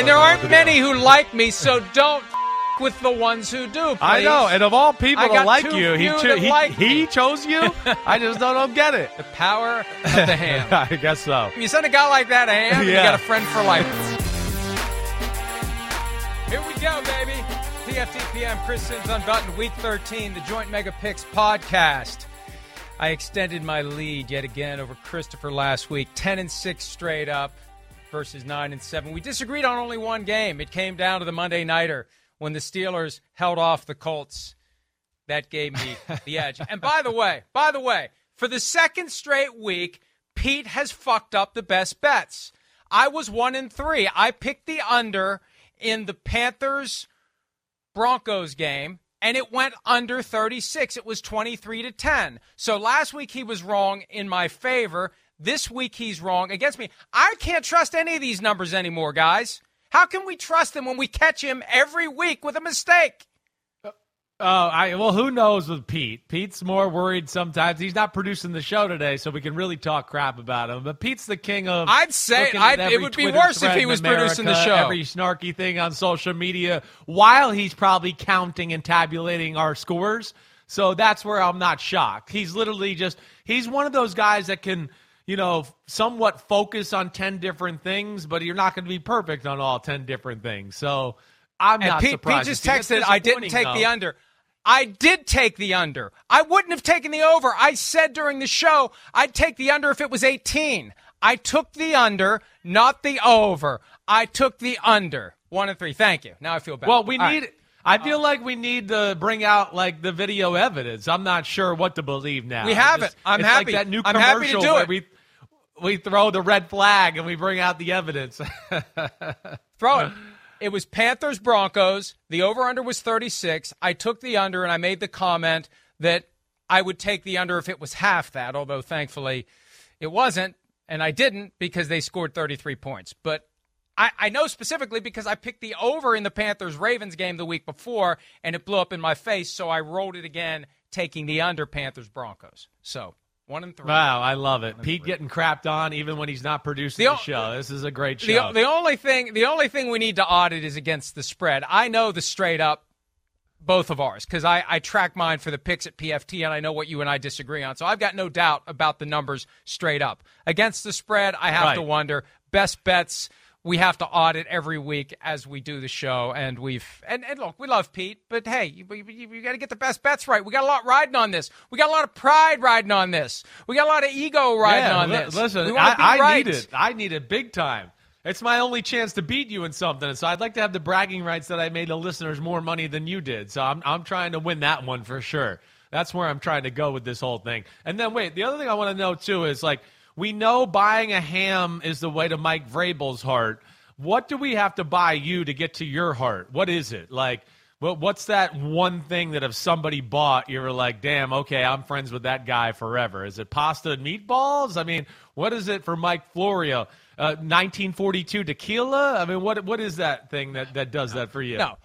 And there aren't many who like me, so don't with the ones who do. Please. I know, and of all people to like you, he cho- he, like he chose you. I just don't, don't get it. the power of the hand. I guess so. you send a guy like that a hand, you got a friend for life. Here we go, baby. PFTPM, Chris Simms Unbuttoned, Week 13, the Joint Mega Picks podcast. I extended my lead yet again over Christopher last week, 10 and 6 straight up versus 9 and 7. We disagreed on only one game. It came down to the Monday Nighter when the Steelers held off the Colts. That gave me the edge. And by the way, by the way, for the second straight week, Pete has fucked up the best bets. I was 1 and 3. I picked the under in the Panthers Broncos game and it went under 36. It was 23 to 10. So last week he was wrong in my favor. This week he's wrong against me. I can't trust any of these numbers anymore, guys. How can we trust him when we catch him every week with a mistake? Uh, oh, I well, who knows with Pete? Pete's more worried sometimes. He's not producing the show today, so we can really talk crap about him. But Pete's the king of. I'd say- I'd- it would be worse if he was producing the show. Every snarky thing on social media, while he's probably counting and tabulating our scores. So that's where I'm not shocked. He's literally just he's one of those guys that can. You know, somewhat focus on 10 different things, but you're not going to be perfect on all 10 different things. So I'm And not Pete, surprised. Pete just to see it. texted, I didn't take the under. I did take the under. I wouldn't have taken the over. I said during the show I'd take the under if it was 18. I took the under, not the over. I took the under. One and three. Thank you. Now I feel better. Well, we All need. right. I feel like we need to bring out like the video evidence. I'm not sure what to believe now. We have Just- it. I'm happy. Like that new I'm commercial happy to do it. we we throw the red flag and we bring out the evidence. Throw it. It was Panthers Broncos. The over under was 36. I took the under and I made the comment that I would take the under if it was half that, although thankfully it wasn't. And I didn't because they scored 33 points. But I, I know specifically because I picked the over in the Panthers Ravens game the week before and it blew up in my face. So I rolled it again, taking the under Panthers Broncos. So one and three. wow, I love it. Pete getting crapped on even when he's not producing The the, show. This is a great show. the only thing the only thing we need to audit is against the spread. I know the straight up both of ours because I, I track mine for the picks at PFT and I know what you and I disagree on. So I've got no doubt about the numbers straight up. Against the spread, I have to wonder. Best bets we have to audit every week as we do the show. And we've and, and look, we love Pete, but hey, you, you, you got to get the best bets right. We got a lot riding on this. We got a lot of pride riding on this. We got a lot of ego riding yeah, on li- this. Listen, I, I right. need it. I need it big time. It's my only chance to beat you in something. So I'd like to have the bragging rights that I made the listeners more money than you did. So I'm I'm trying to win that one for sure. That's where I'm trying to go with this whole thing. And then wait, the other thing I want to know too is like we know buying a ham is the way to Mike Vrabel's heart. What do we have to buy you to get to your heart? What is it? Like what's that one thing that if somebody bought, you were like, damn, okay, I'm friends with that guy forever? Is it pasta and meatballs? I mean, what is it for Mike Florio? Uh, 1942 tequila? I mean, what what is that thing that, that does that for you? No.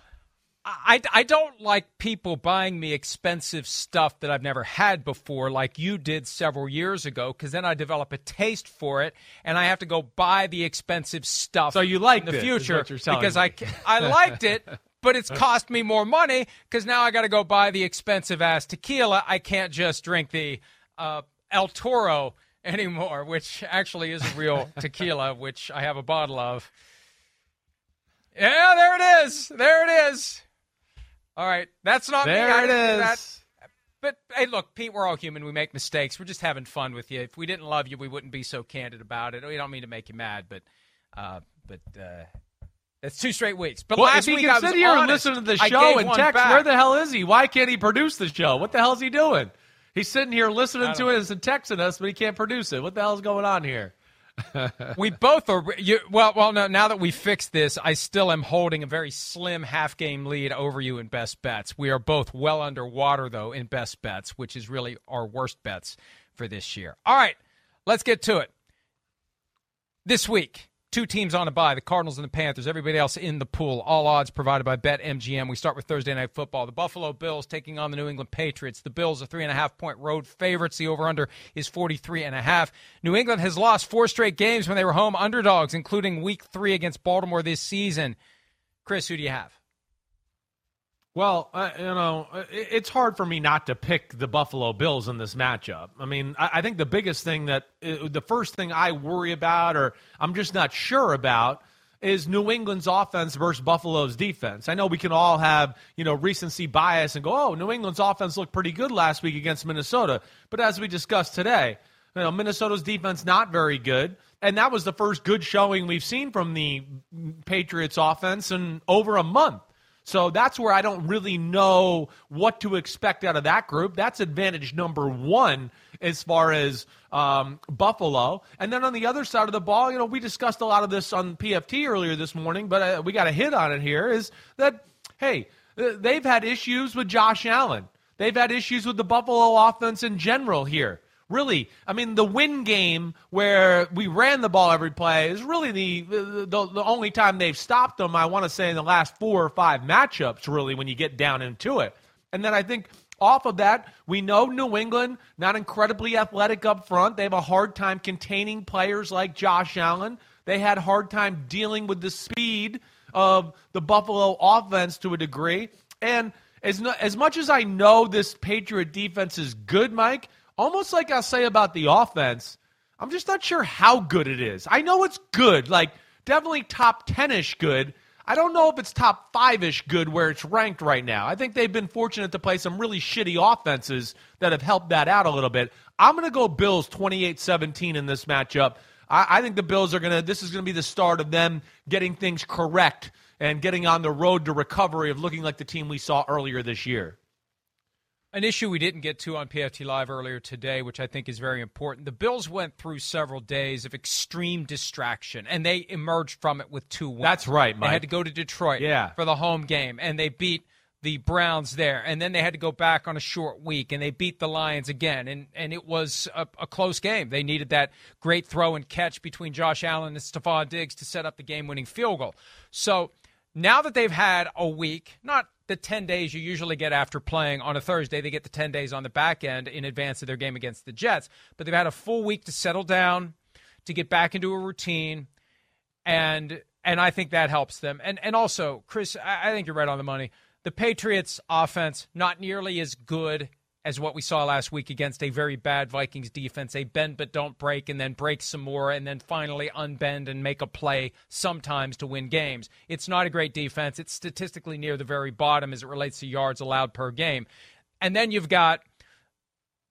I, I don't like people buying me expensive stuff that I've never had before, like you did several years ago, because then I develop a taste for it, and I have to go buy the expensive stuff. So you like the it, future what you're telling because me. I I liked it, but it's cost me more money because now I got to go buy the expensive ass tequila. I can't just drink the uh, El Toro anymore, which actually is a real tequila, which I have a bottle of. Yeah, there it is. There it is. All right, that's not me. there I didn't that. is. But hey, look, Pete, we're all human. We make mistakes. We're just having fun with you. If we didn't love you, we wouldn't be so candid about it. We don't mean to make you mad, but uh, but uh, that's two straight weeks. But Well, last if he week can I was sit here and listen to the show and text, back. where the hell is he? Why can't he produce the show? What the hell's he doing? He's sitting here listening to us and texting us, but he can't produce it. What the hell's going on here? we both are. You, well, well, no, now that we fixed this, I still am holding a very slim half game lead over you in best bets. We are both well underwater, though, in best bets, which is really our worst bets for this year. All right, let's get to it. This week, two teams on a bye the Cardinals and the Panthers. Everybody else in the pool. All odds provided by BetMGM. We start with Thursday Night Football. The Buffalo Bills taking on the New England Patriots. The Bills are three and a half point road favorites. The over under is 43 and a half. New England has lost four straight games when they were home underdogs, including week three against Baltimore this season. Chris, who do you have? Well, uh, you know, it's hard for me not to pick the Buffalo Bills in this matchup. I mean, I, I think the biggest thing that uh, the first thing I worry about, or I'm just not sure about, is New England's offense versus Buffalo's defense. I know we can all have, you know, recency bias and go, oh, New England's offense looked pretty good last week against Minnesota. But as we discussed today, you know, Minnesota's defense not very good. And that was the first good showing we've seen from the Patriots offense in over a month. So that's where I don't really know what to expect out of that group. That's advantage number one as far as um, Buffalo. And then on the other side of the ball, you know, we discussed a lot of this on PFT earlier this morning, but uh, we got a hit on it here is that, hey, they've had issues with Josh Allen. They've had issues with the Buffalo offense in general here. Really, I mean, the win game where we ran the ball every play is really the the, the only time they've stopped them. I want to say in the last four or five matchups, really, when you get down into it. And then I think off of that, we know New England not incredibly athletic up front. They have a hard time containing players like Josh Allen. They had hard time dealing with the speed of the Buffalo offense to a degree. And as, as much as I know this Patriot defense is good, Mike, almost like I say about the offense, I'm just not sure how good it is. I know it's good, like definitely top 10 ish good. I don't know if it's top five ish good where it's ranked right now. I think they've been fortunate to play some really shitty offenses that have helped that out a little bit. I'm going to go Bills 28 17 in this matchup. I, I think the Bills are going to, this is going to be the start of them getting things correct and getting on the road to recovery of looking like the team we saw earlier this year. An issue we didn't get to on PFT Live earlier today, which I think is very important. The Bills went through several days of extreme distraction, and they emerged from it with two wins. That's right, Mike. They had to go to Detroit yeah. for the home game, and they beat the Browns there, and then they had to go back on a short week, and they beat the Lions again, and and it was a, a close game. They needed that great throw and catch between Josh Allen and Stefon Diggs to set up the game-winning field goal. So now that they've had a week, not the 10 days you usually get after playing on a Thursday. They get the 10 days on the back end in advance of their game against the Jets. But they've had a full week to settle down, to get back into a routine, and and I think that helps them. And and also, Chris, I, I think you're right on the money. The Patriots offense not nearly as good as what we saw last week against a very bad Vikings defense. They bend but don't break, and then break some more, and then finally unbend and make a play sometimes to win games. It's not a great defense. It's statistically near the very bottom as it relates to yards allowed per game. And then you've got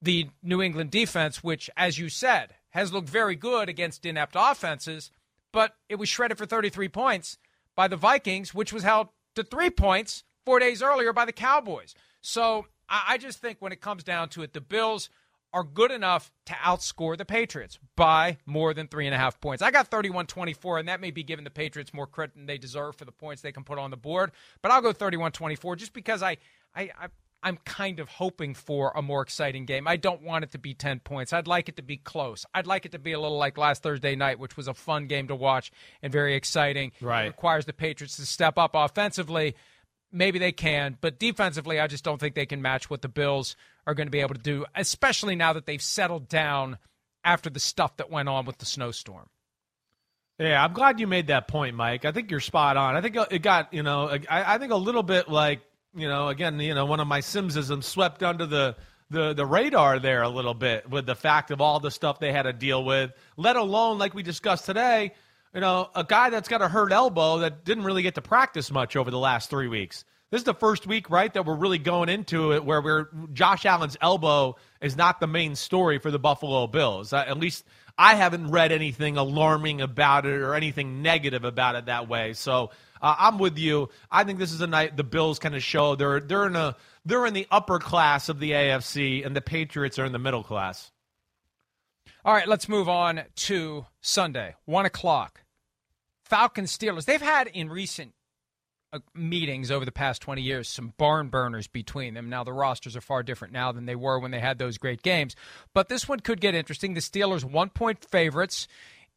the New England defense, which, as you said, has looked very good against inept offenses, but it was shredded for 33 points by the Vikings, which was held to three points four days earlier by the Cowboys. So I just think when it comes down to it, the Bills are good enough to outscore the Patriots by more than three and a half points. I got 31 24, and that may be giving the Patriots more credit than they deserve for the points they can put on the board. But I'll go 31 24 just because I, I, I I'm kind of hoping for a more exciting game. I don't want it to be 10 points. I'd like it to be close. I'd like it to be a little like last Thursday night, which was a fun game to watch and very exciting. Right. It requires the Patriots to step up offensively maybe they can, but defensively, I just don't think they can match what the Bills are going to be able to do, especially now that they've settled down after the stuff that went on with the snowstorm. Yeah, I'm glad you made that point, Mike. I think you're spot on. I think it got, you know, I, I think a little bit like, you know, again, you know, one of my Simsisms swept under the the the radar there a little bit with the fact of all the stuff they had to deal with, let alone like we discussed today, you know, a guy that's got a hurt elbow that didn't really get to practice much over the last three weeks. This is the first week, right, that we're really going into it where we're Josh Allen's elbow is not the main story for the Buffalo Bills. Uh, at least I haven't read anything alarming about it or anything negative about it that way. So uh, I'm with you. I think this is a night the Bills kind of show they're they're in a they're in the upper class of the AFC and the Patriots are in the middle class. All right, let's move on to Sunday, 1 o'clock. Falcons Steelers. They've had in recent uh, meetings over the past 20 years some barn burners between them. Now, the rosters are far different now than they were when they had those great games. But this one could get interesting. The Steelers, one point favorites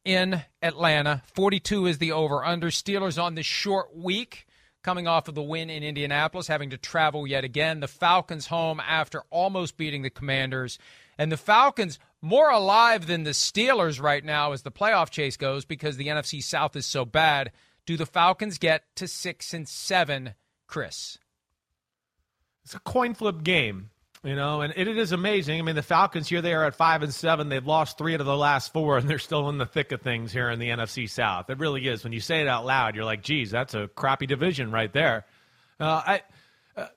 in Atlanta. 42 is the over under. Steelers on this short week coming off of the win in Indianapolis, having to travel yet again. The Falcons home after almost beating the Commanders. And the Falcons more alive than the Steelers right now as the playoff chase goes because the NFC South is so bad. Do the Falcons get to six and seven, Chris? It's a coin flip game, you know, and it is amazing. I mean, the Falcons here they are at five and seven. They've lost three out of the last four, and they're still in the thick of things here in the NFC South. It really is. When you say it out loud, you're like, "Geez, that's a crappy division right there." Uh, I. Uh,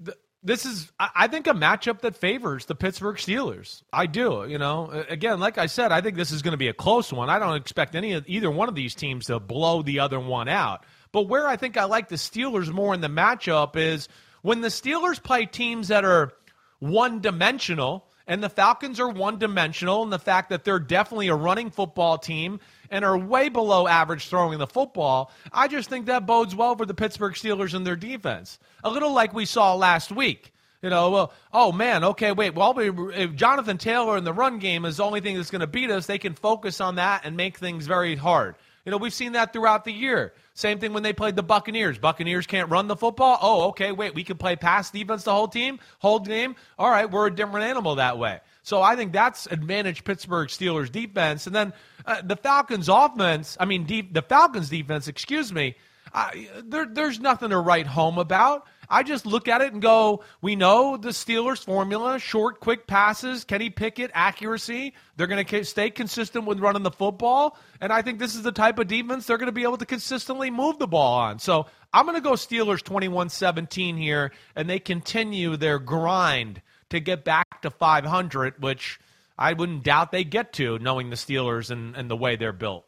the, this is, I think, a matchup that favors the Pittsburgh Steelers. I do. You know, again, like I said, I think this is going to be a close one. I don't expect any of either one of these teams to blow the other one out. But where I think I like the Steelers more in the matchup is when the Steelers play teams that are one dimensional and the Falcons are one dimensional, and the fact that they're definitely a running football team and are way below average throwing the football, I just think that bodes well for the Pittsburgh Steelers and their defense. A little like we saw last week. You know, well, oh man, okay, wait. Well, if Jonathan Taylor in the run game is the only thing that's going to beat us, they can focus on that and make things very hard. You know, we've seen that throughout the year. Same thing when they played the Buccaneers. Buccaneers can't run the football. Oh, okay, wait, we can play pass defense the whole team, whole game. All right, we're a different animal that way. So I think that's advantage Pittsburgh Steelers defense. And then uh, the Falcons offense, I mean, the Falcons defense, excuse me, I, there, there's nothing to write home about. I just look at it and go, we know the Steelers formula short, quick passes, Kenny Pickett, accuracy. They're going to stay consistent with running the football. And I think this is the type of defense they're going to be able to consistently move the ball on. So I'm going to go Steelers 21 17 here, and they continue their grind to get back to 500, which I wouldn't doubt they get to, knowing the Steelers and, and the way they're built.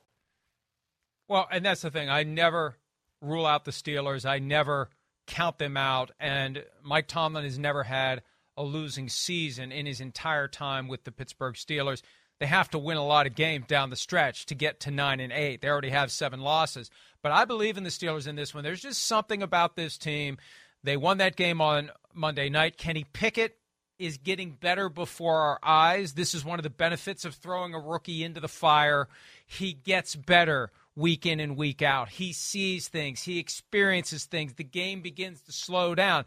Well, and that's the thing. I never rule out the Steelers. I never count them out. And Mike Tomlin has never had a losing season in his entire time with the Pittsburgh Steelers. They have to win a lot of games down the stretch to get to nine and eight. They already have seven losses. But I believe in the Steelers in this one. There's just something about this team. They won that game on Monday night. Kenny Pickett is getting better before our eyes. This is one of the benefits of throwing a rookie into the fire. He gets better week in and week out. He sees things, he experiences things. The game begins to slow down.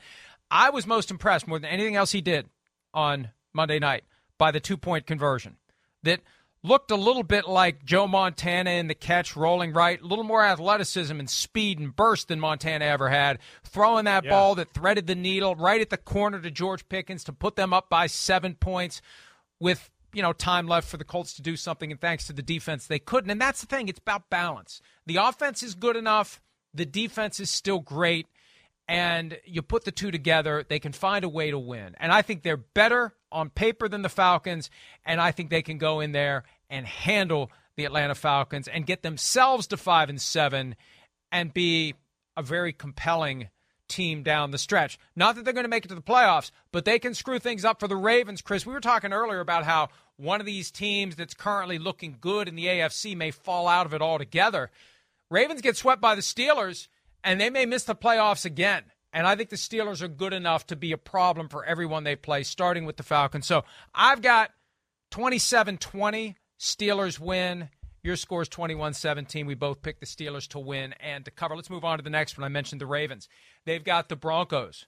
I was most impressed more than anything else he did on Monday night by the two point conversion. That looked a little bit like Joe Montana in the catch, rolling right, a little more athleticism and speed and burst than Montana ever had. Throwing that yeah. ball that threaded the needle right at the corner to George Pickens to put them up by seven points with you know time left for the Colts to do something, and thanks to the defense, they couldn't. And that's the thing; it's about balance. The offense is good enough, the defense is still great, and you put the two together, they can find a way to win. And I think they're better on paper than the Falcons, and I think they can go in there and handle the Atlanta Falcons and get themselves to five and seven and be a very compelling team down the stretch. Not that they're going to make it to the playoffs, but they can screw things up for the Ravens. Chris, we were talking earlier about how one of these teams that's currently looking good in the AFC may fall out of it altogether. Ravens get swept by the Steelers, and they may miss the playoffs again. And I think the Steelers are good enough to be a problem for everyone they play, starting with the Falcons. So I've got 27 20, Steelers win. Your score is 21 17. We both picked the Steelers to win and to cover. Let's move on to the next one. I mentioned the Ravens. They've got the Broncos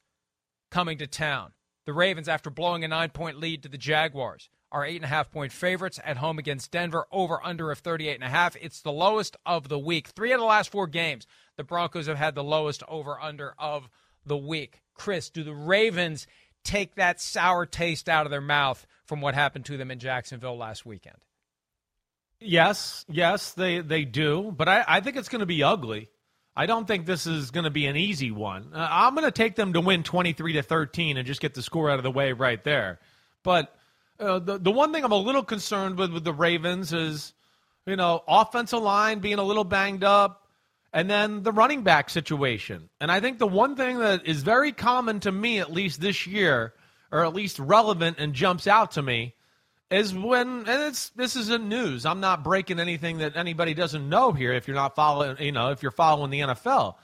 coming to town. The Ravens, after blowing a nine point lead to the Jaguars, are eight and a half point favorites at home against Denver, over under of 38 and a half. It's the lowest of the week. Three of the last four games, the Broncos have had the lowest over under of the week. Chris, do the Ravens take that sour taste out of their mouth from what happened to them in Jacksonville last weekend? Yes, yes, they, they do. But I, I think it's going to be ugly. I don't think this is going to be an easy one. Uh, I'm going to take them to win 23 to 13 and just get the score out of the way right there. But uh, the the one thing I'm a little concerned with with the Ravens is, you know, offensive line being a little banged up, and then the running back situation. And I think the one thing that is very common to me, at least this year, or at least relevant and jumps out to me, is when and it's this isn't news. I'm not breaking anything that anybody doesn't know here. If you're not following, you know, if you're following the NFL,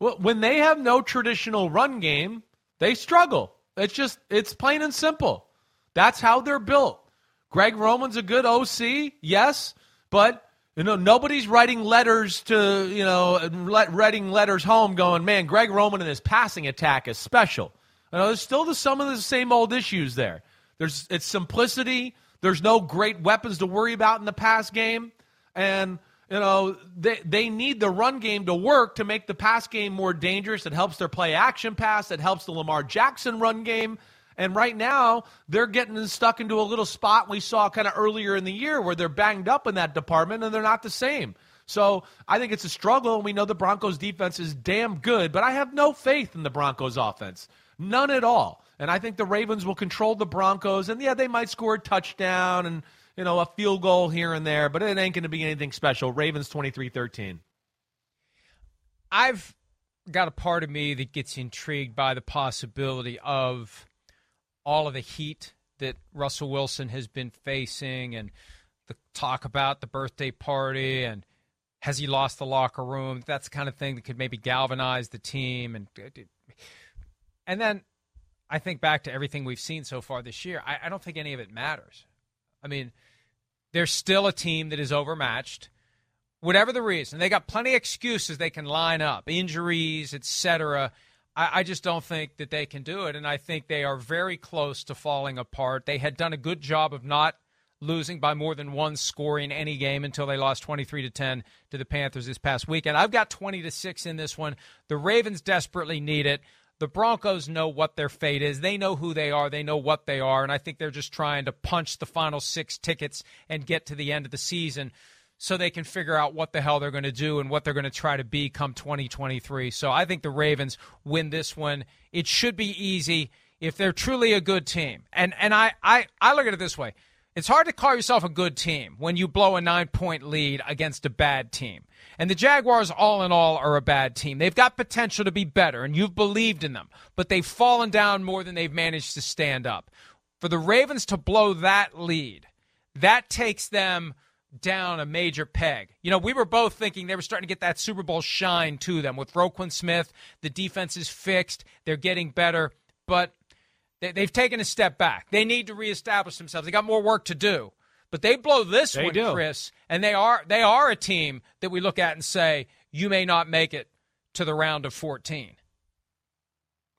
well, when they have no traditional run game, they struggle. It's just it's plain and simple. That's how they're built. Greg Roman's a good OC, yes, but you know nobody's writing letters to you know writing letters home, going, man, Greg Roman and his passing attack is special. You know, there's still the, some of the same old issues there. There's it's simplicity. There's no great weapons to worry about in the pass game, and you know they they need the run game to work to make the pass game more dangerous. It helps their play action pass. It helps the Lamar Jackson run game. And right now, they're getting stuck into a little spot we saw kind of earlier in the year where they're banged up in that department and they're not the same. So I think it's a struggle, and we know the Broncos defense is damn good, but I have no faith in the Broncos offense. None at all. And I think the Ravens will control the Broncos, and yeah, they might score a touchdown and you know a field goal here and there, but it ain't going to be anything special. Ravens 23-13. I've got a part of me that gets intrigued by the possibility of all of the heat that Russell Wilson has been facing and the talk about the birthday party and has he lost the locker room? That's the kind of thing that could maybe galvanize the team and and then I think back to everything we've seen so far this year. I, I don't think any of it matters. I mean, they're still a team that is overmatched. Whatever the reason, they got plenty of excuses they can line up, injuries, etc. I, I just don't think that they can do it. And I think they are very close to falling apart. They had done a good job of not losing by more than one score in any game until they lost 23 to 10 to the Panthers this past weekend. I've got 20 to 6 in this one. The Ravens desperately need it. The Broncos know what their fate is. They know who they are. They know what they are. And I think they're just trying to punch the final six tickets and get to the end of the season so they can figure out what the hell they're going to do and what they're going to try to be come 2023. So I think the Ravens win this one. It should be easy if they're truly a good team. And and I I, I look at it this way. It's hard to call yourself a good team when you blow a 9-point lead against a bad team. And the Jaguars all in all are a bad team. They've got potential to be better and you've believed in them, but they've fallen down more than they've managed to stand up. For the Ravens to blow that lead, that takes them down a major peg. You know, we were both thinking they were starting to get that Super Bowl shine to them with Roquan Smith. The defense is fixed. They're getting better, but they, have taken a step back. They need to reestablish themselves. They got more work to do. But they blow this they one, do. Chris, and they are they are a team that we look at and say you may not make it to the round of 14.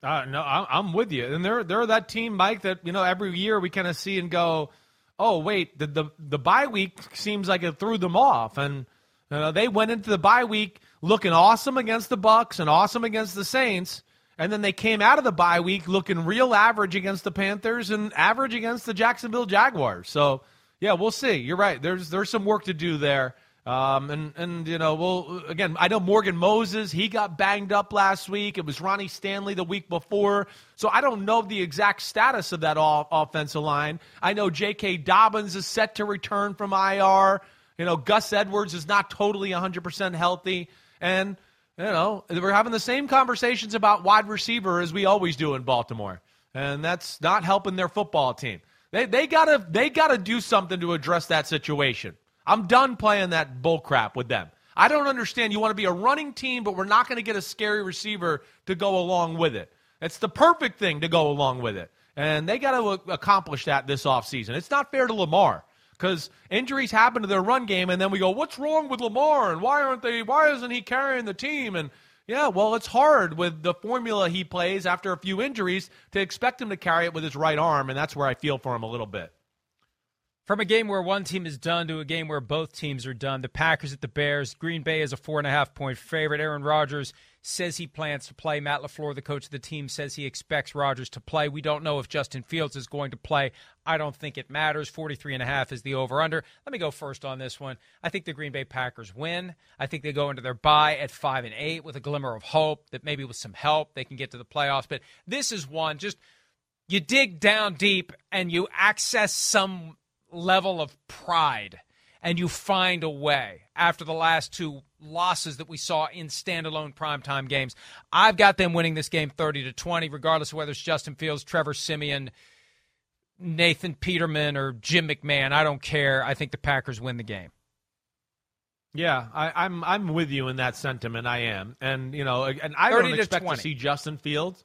Uh, no, I'm with you, and they're they're that team, Mike. That you know every year we kind of see and go, oh wait, the the the bye week seems like it threw them off, and you know, they went into the bye week looking awesome against the Bucs and awesome against the Saints, and then they came out of the bye week looking real average against the Panthers and average against the Jacksonville Jaguars. So yeah, we'll see. You're right. There's there's some work to do there. Um, and and you know, well, again, I know Morgan Moses. He got banged up last week. It was Ronnie Stanley the week before. So I don't know the exact status of that all, offensive line. I know J.K. Dobbins is set to return from IR. You know, Gus Edwards is not totally 100% healthy, and you know, we're having the same conversations about wide receiver as we always do in Baltimore, and that's not helping their football team. They they gotta they gotta do something to address that situation. I'm done playing that bull crap with them. I don't understand. You want to be a running team, but we're not going to get a scary receiver to go along with it. It's the perfect thing to go along with it. And they got to accomplish that this offseason. It's not fair to Lamar because injuries happen to their run game, and then we go, what's wrong with Lamar? And why aren't they, why isn't he carrying the team? And yeah, well, it's hard with the formula he plays after a few injuries to expect him to carry it with his right arm, and that's where I feel for him a little bit. From a game where one team is done to a game where both teams are done, the Packers at the Bears. Green Bay is a four and a half point favorite. Aaron Rodgers says he plans to play. Matt LaFleur, the coach of the team, says he expects Rodgers to play. We don't know if Justin Fields is going to play. I don't think it matters. 43 and a half is the over under. Let me go first on this one. I think the Green Bay Packers win. I think they go into their bye at 5 and 8 with a glimmer of hope that maybe with some help they can get to the playoffs. But this is one just you dig down deep and you access some level of pride and you find a way after the last two losses that we saw in standalone primetime games. I've got them winning this game 30 to 20, regardless of whether it's Justin Fields, Trevor Siemian, Nathan Peterman or Jim McMahon. I don't care. I think the Packers win the game. Yeah, I, am I'm, I'm with you in that sentiment. I am, and you know, and I don't expect to, to see Justin Fields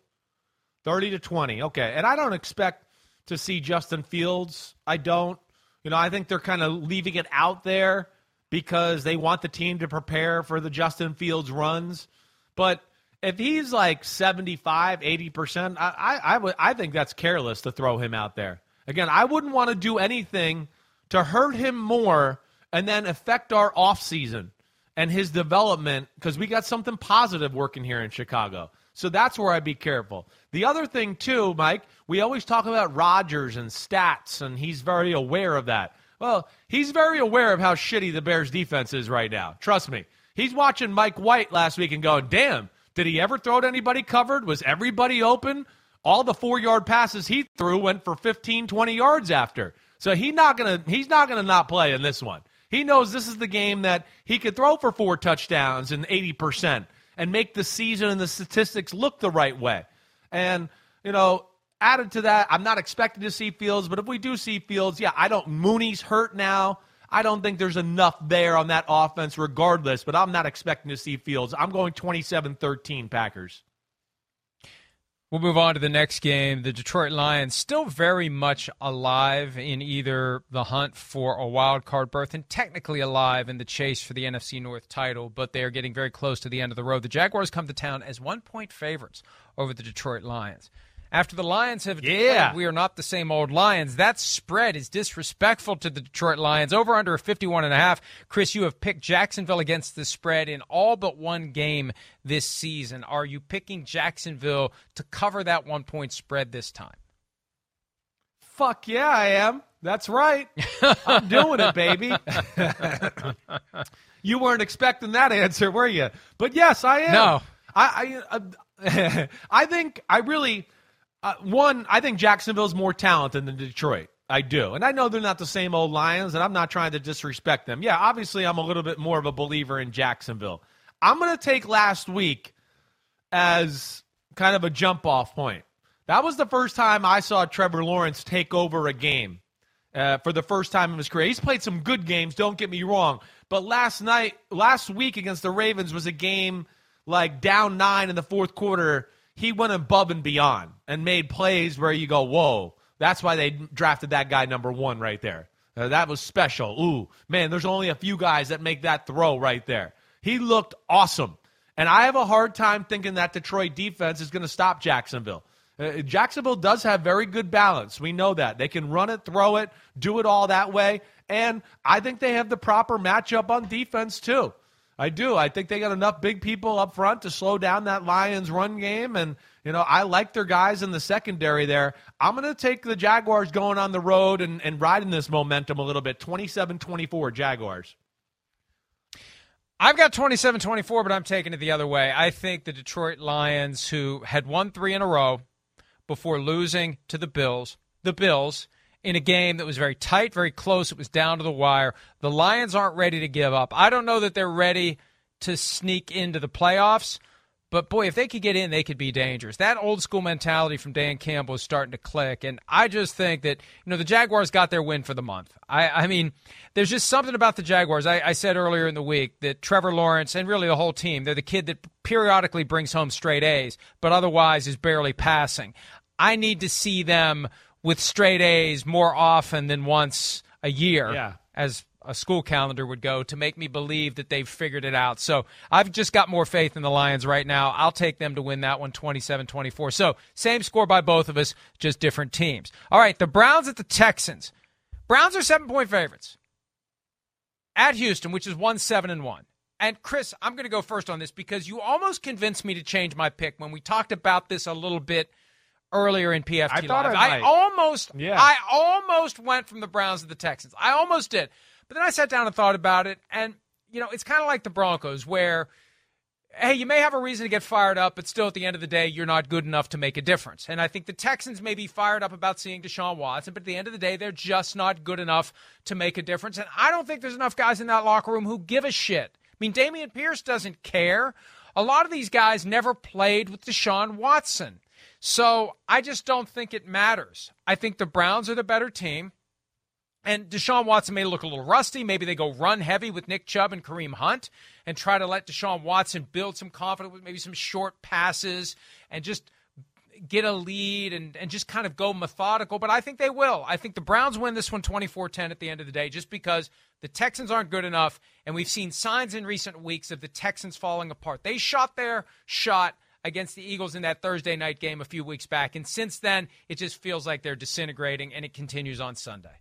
thirty to twenty. Okay, and I don't expect to see Justin Fields. I don't. You know, I think they're kind of leaving it out there because they want the team to prepare for the Justin Fields runs. But if he's like 75, 80%, I, I, I, would, I think that's careless to throw him out there. Again, I wouldn't want to do anything to hurt him more and then affect our offseason and his development because we got something positive working here in Chicago. So that's where I'd be careful. The other thing, too, Mike, we always talk about Rodgers and stats, and he's very aware of that. Well, he's very aware of how shitty the Bears defense is right now. Trust me. He's watching Mike White last week and going, damn, did he ever throw to anybody covered? Was everybody open? All the four yard passes he threw went for 15, 20 yards after. So he not gonna he's not gonna not play in this one. He knows this is the game that he could throw for four touchdowns and 80% and make the season and the statistics look the right way. And, you know, added to that, I'm not expecting to see Fields, but if we do see Fields, yeah, I don't Mooney's hurt now. I don't think there's enough there on that offense regardless, but I'm not expecting to see Fields. I'm going 27 13 Packers. We'll move on to the next game. The Detroit Lions still very much alive in either the hunt for a wild card berth and technically alive in the chase for the NFC North title, but they are getting very close to the end of the road. The Jaguars come to town as one point favorites over the Detroit Lions after the Lions have yeah. we are not the same old Lions. That spread is disrespectful to the Detroit Lions. Over under a 51 and a half. Chris, you have picked Jacksonville against the spread in all but one game this season. Are you picking Jacksonville to cover that one point spread this time? Fuck yeah, I am. That's right. I'm doing it, baby. you weren't expecting that answer, were you? But yes, I am. No. I I, uh, I think I really uh, one, I think Jacksonville's more talented than Detroit. I do. And I know they're not the same old Lions, and I'm not trying to disrespect them. Yeah, obviously, I'm a little bit more of a believer in Jacksonville. I'm going to take last week as kind of a jump off point. That was the first time I saw Trevor Lawrence take over a game uh, for the first time in his career. He's played some good games, don't get me wrong. But last night, last week against the Ravens was a game like down nine in the fourth quarter he went above and beyond and made plays where you go, whoa, that's why they drafted that guy number one right there. Uh, that was special. Ooh, man, there's only a few guys that make that throw right there. He looked awesome. And I have a hard time thinking that Detroit defense is going to stop Jacksonville. Uh, Jacksonville does have very good balance. We know that. They can run it, throw it, do it all that way. And I think they have the proper matchup on defense, too. I do. I think they got enough big people up front to slow down that Lions run game. And, you know, I like their guys in the secondary there. I'm going to take the Jaguars going on the road and, and riding this momentum a little bit 27 24 Jaguars. I've got 27 24, but I'm taking it the other way. I think the Detroit Lions, who had won three in a row before losing to the Bills, the Bills, in a game that was very tight, very close. It was down to the wire. The Lions aren't ready to give up. I don't know that they're ready to sneak into the playoffs, but boy, if they could get in, they could be dangerous. That old school mentality from Dan Campbell is starting to click, and I just think that you know the Jaguars got their win for the month. I, I mean, there's just something about the Jaguars. I, I said earlier in the week that Trevor Lawrence and really the whole team, they're the kid that periodically brings home straight A's, but otherwise is barely passing. I need to see them with straight A's more often than once a year, yeah. as a school calendar would go, to make me believe that they've figured it out. So I've just got more faith in the Lions right now. I'll take them to win that one 27 24. So same score by both of us, just different teams. All right, the Browns at the Texans. Browns are seven point favorites at Houston, which is 1 7 and 1. And Chris, I'm going to go first on this because you almost convinced me to change my pick when we talked about this a little bit earlier in PFT I Live. I, I, almost, yeah. I almost went from the Browns to the Texans. I almost did, but then I sat down and thought about it, and you know, it's kind of like the Broncos, where hey, you may have a reason to get fired up, but still at the end of the day, you're not good enough to make a difference. And I think the Texans may be fired up about seeing Deshaun Watson, but at the end of the day, they're just not good enough to make a difference. And I don't think there's enough guys in that locker room who give a shit. I mean, Dameon Pierce doesn't care. A lot of these guys never played with Deshaun Watson. So I just don't think it matters. I think the Browns are the better team. And Deshaun Watson may look a little rusty. Maybe they go run heavy with Nick Chubb and Kareem Hunt and try to let Deshaun Watson build some confidence with maybe some short passes and just get a lead and, and just kind of go methodical. But I think they will. I think the Browns win this one 24 10 at the end of the day just because the Texans aren't good enough. And we've seen signs in recent weeks of the Texans falling apart. They shot their shot against the Eagles in that Thursday night game a few weeks back. And since then, it just feels like they're disintegrating, and it continues on Sunday.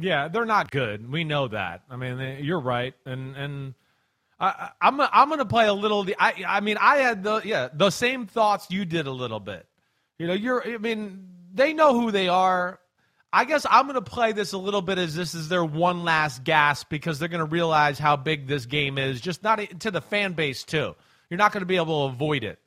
Yeah, they're not good. We know that. I mean, you're right, and and I, I'm I'm going to play a little. I I mean, I had the yeah the same thoughts you did a little bit. You know, you're. I mean, they know who they are. I guess I'm going to play this a little bit as this is their one last gasp because they're going to realize how big this game is. Just not to the fan base too. You're not going to be able to avoid it.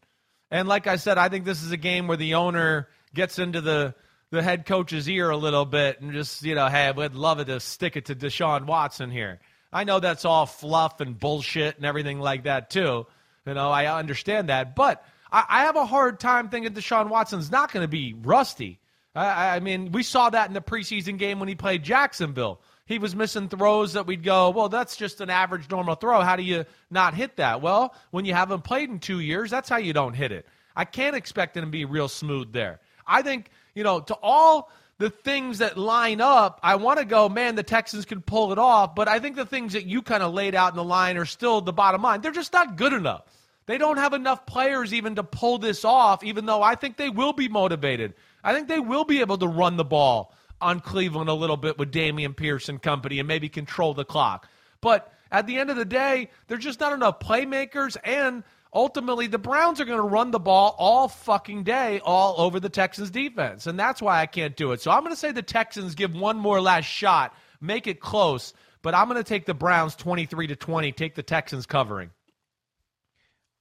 And like I said, I think this is a game where the owner gets into the the head coach's ear a little bit and just, you know, hey, would love it to stick it to Deshaun Watson here. I know that's all fluff and bullshit and everything like that, too. You know, I understand that. But I, I have a hard time thinking Deshaun Watson's not going to be rusty. I, I mean, we saw that in the preseason game when he played Jacksonville. He was missing throws that we'd go, well, that's just an average normal throw. How do you not hit that? Well, when you haven't played in two years, that's how you don't hit it. I can't expect him to be real smooth there. I think you know, to all the things that line up, I want to go, man, the Texans can pull it off. But I think the things that you kind of laid out in the line are still the bottom line. They're just not good enough. They don't have enough players even to pull this off, even though I think they will be motivated. I think they will be able to run the ball on Cleveland a little bit with Dameon Pierce and company and maybe control the clock. But at the end of the day, there's just not enough playmakers and ultimately the Browns are going to run the ball all fucking day all over the Texans defense. And that's why I can't do it. So I'm going to say the Texans give one more last shot, make it close, but I'm going to take the Browns 23 to 20, take the Texans covering.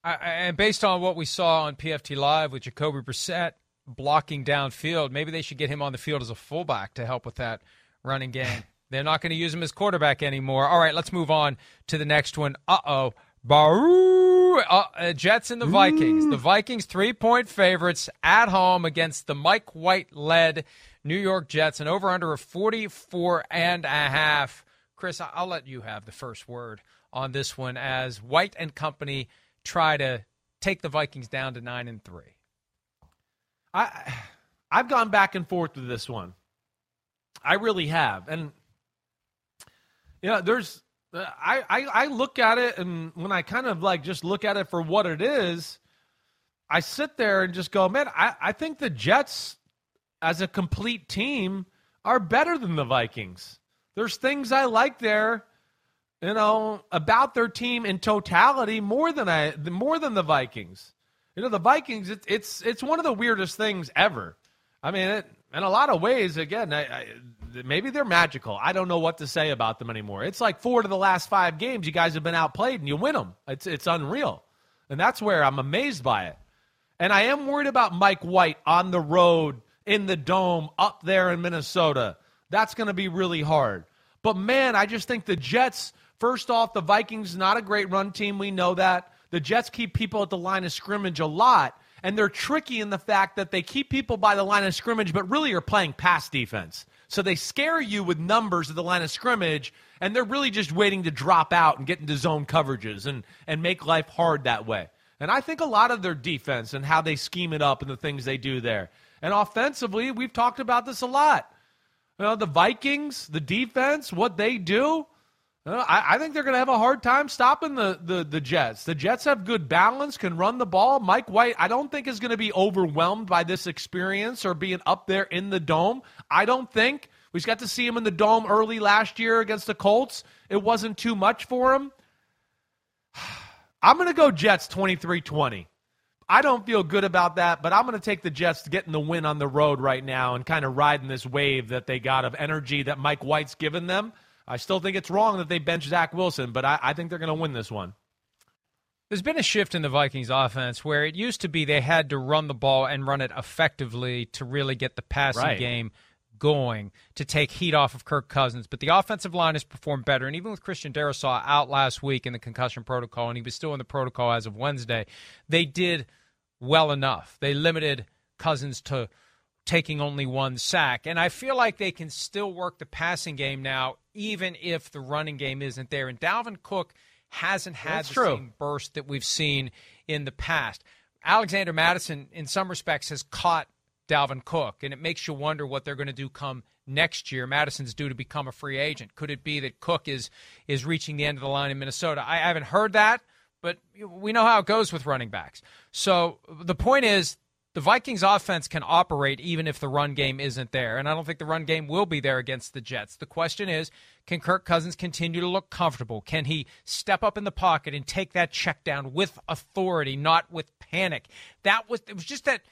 I, and based on what we saw on PFT Live with Jacoby Brissett blocking downfield, maybe they should get him on the field as a fullback to help with that running game. They're not going to use him as quarterback anymore. All right, let's move on to the next one. Uh oh. Baru, uh, uh, Jets and the Vikings. The Vikings three point favorites at home against the Mike White led New York Jets, and over under a 44 and a half. Chris, I'll let you have the first word on this one as White and company try to take the Vikings down to nine and three. I I've gone back and forth with this one. I really have, and you know, there's I, I, I look at it and when I kind of like just look at it for what it is, I sit there and just go, man, I, I think the Jets as a complete team are better than the Vikings. There's things I like there, you know, about their team in totality more than I more than the Vikings. You know, the Vikings, it, it's it's one of the weirdest things ever. I mean, it, in a lot of ways, again, I, I, maybe they're magical. I don't know what to say about them anymore. It's like four to the last five games, you guys have been outplayed and you win them. It's it's unreal, and that's where I'm amazed by it. And I am worried about Mike White on the road in the dome up there in Minnesota. That's going to be really hard. But man, I just think the Jets. First off, the Vikings not a great run team. We know that. The Jets keep people at the line of scrimmage a lot and they're tricky in the fact that they keep people by the line of scrimmage, but really are playing pass defense. So they scare you with numbers at the line of scrimmage, and they're really just waiting to drop out and get into zone coverages and, and make life hard that way. And I think a lot of their defense and how they scheme it up and the things they do there. And offensively, we've talked about this a lot. You know, the Vikings, the defense, what they do, I, I, think they're going to have a hard time stopping the, the, the Jets. The Jets have good balance, can run the ball. Mike White, I don't think is going to be overwhelmed by this experience or being up there in the dome. I don't think. We got to see him in the dome early last year against the Colts. It wasn't too much for him. I'm going to go Jets 23 20. I don't feel good about that, but I'm going to take the Jets getting the win on the road right now and kind of riding this wave that they got of energy that Mike White's given them. I still think it's wrong that they bench Zach Wilson, but I, I think they're going to win this one. There's been a shift in the Vikings offense where it used to be they had to run the ball and run it effectively to really get the passing right. game going to take heat off of Kirk Cousins. But the offensive line has performed better. And even with Christian Darrisaw out last week in the concussion protocol, and he was still in the protocol as of Wednesday, they did well enough. They limited Cousins to taking only one sack. And I feel like they can still work the passing game now, even if the running game isn't there. And Dalvin Cook hasn't had That's the true. same burst that we've seen in the past. Alexander Mattison, in some respects, has caught Dalvin Cook, and it makes you wonder what they're going to do come next year. Mattison's due to become a free agent. Could it be that Cook is is reaching the end of the line in Minnesota? I haven't heard that, but we know how it goes with running backs. So the point is, the Vikings offense can operate even if the run game isn't there. And I don't think the run game will be there against the Jets. The question is can Kirk Cousins continue to look comfortable? Can he step up in the pocket and take that check down with authority, not with panic? That was, it was just that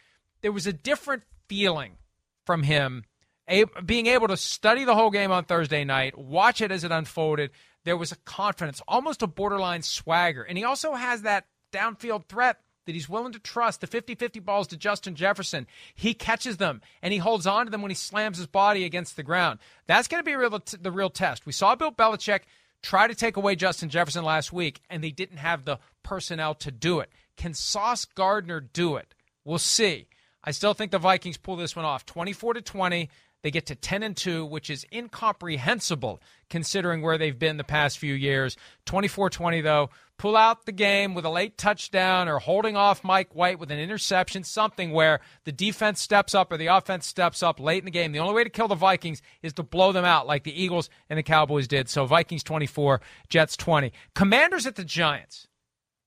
there was a different feeling from him a, being able to study the whole game on Thursday night, watch it as it unfolded. There was a confidence, almost a borderline swagger. And he also has that downfield threat that he's willing to trust the 50 50 balls to Justin Jefferson. He catches them and he holds on to them when he slams his body against the ground. That's going to be real, the real test. We saw Bill Belichick try to take away Justin Jefferson last week, and they didn't have the personnel to do it. Can Sauce Gardner do it? We'll see. I still think the Vikings pull this one off 24 to 20. They get to 10 and 2, which is incomprehensible considering where they've been the past few years. 24 20, though. Pull out the game with a late touchdown or holding off Mike White with an interception, something where the defense steps up or the offense steps up late in the game. The only way to kill the Vikings is to blow them out like the Eagles and the Cowboys did. So Vikings 24, Jets 20. Commanders at the Giants.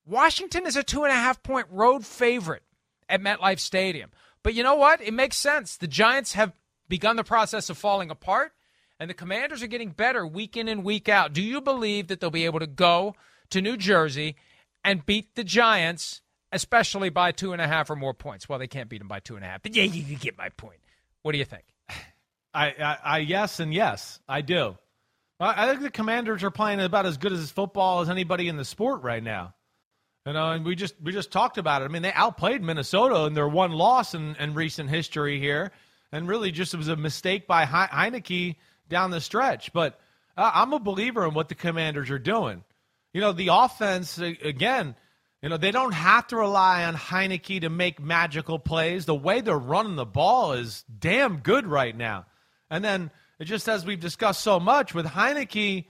Washington is a two and a half point road favorite at MetLife Stadium. But you know what? It makes sense. The Giants have begun the process of falling apart, and the Commanders are getting better week in and week out. Do you believe that they'll be able to go to New Jersey and beat the Giants, especially by two and a half or more points? Well, they can't beat them by two and a half, but yeah, you, get my point. What do you think? I, I, I yes and yes, I do. I, I think the Commanders are playing about as good as football as anybody in the sport right now. You know, and we just we just talked about it. I mean, they outplayed Minnesota in their one loss in, in recent history here, and really just it was a mistake by Heinicke down the stretch. But uh, I'm a believer in what the Commanders are doing. You know, the offense again. You know, they don't have to rely on Heinicke to make magical plays. The way they're running the ball is damn good right now. And then, it just as we've discussed so much with Heinicke,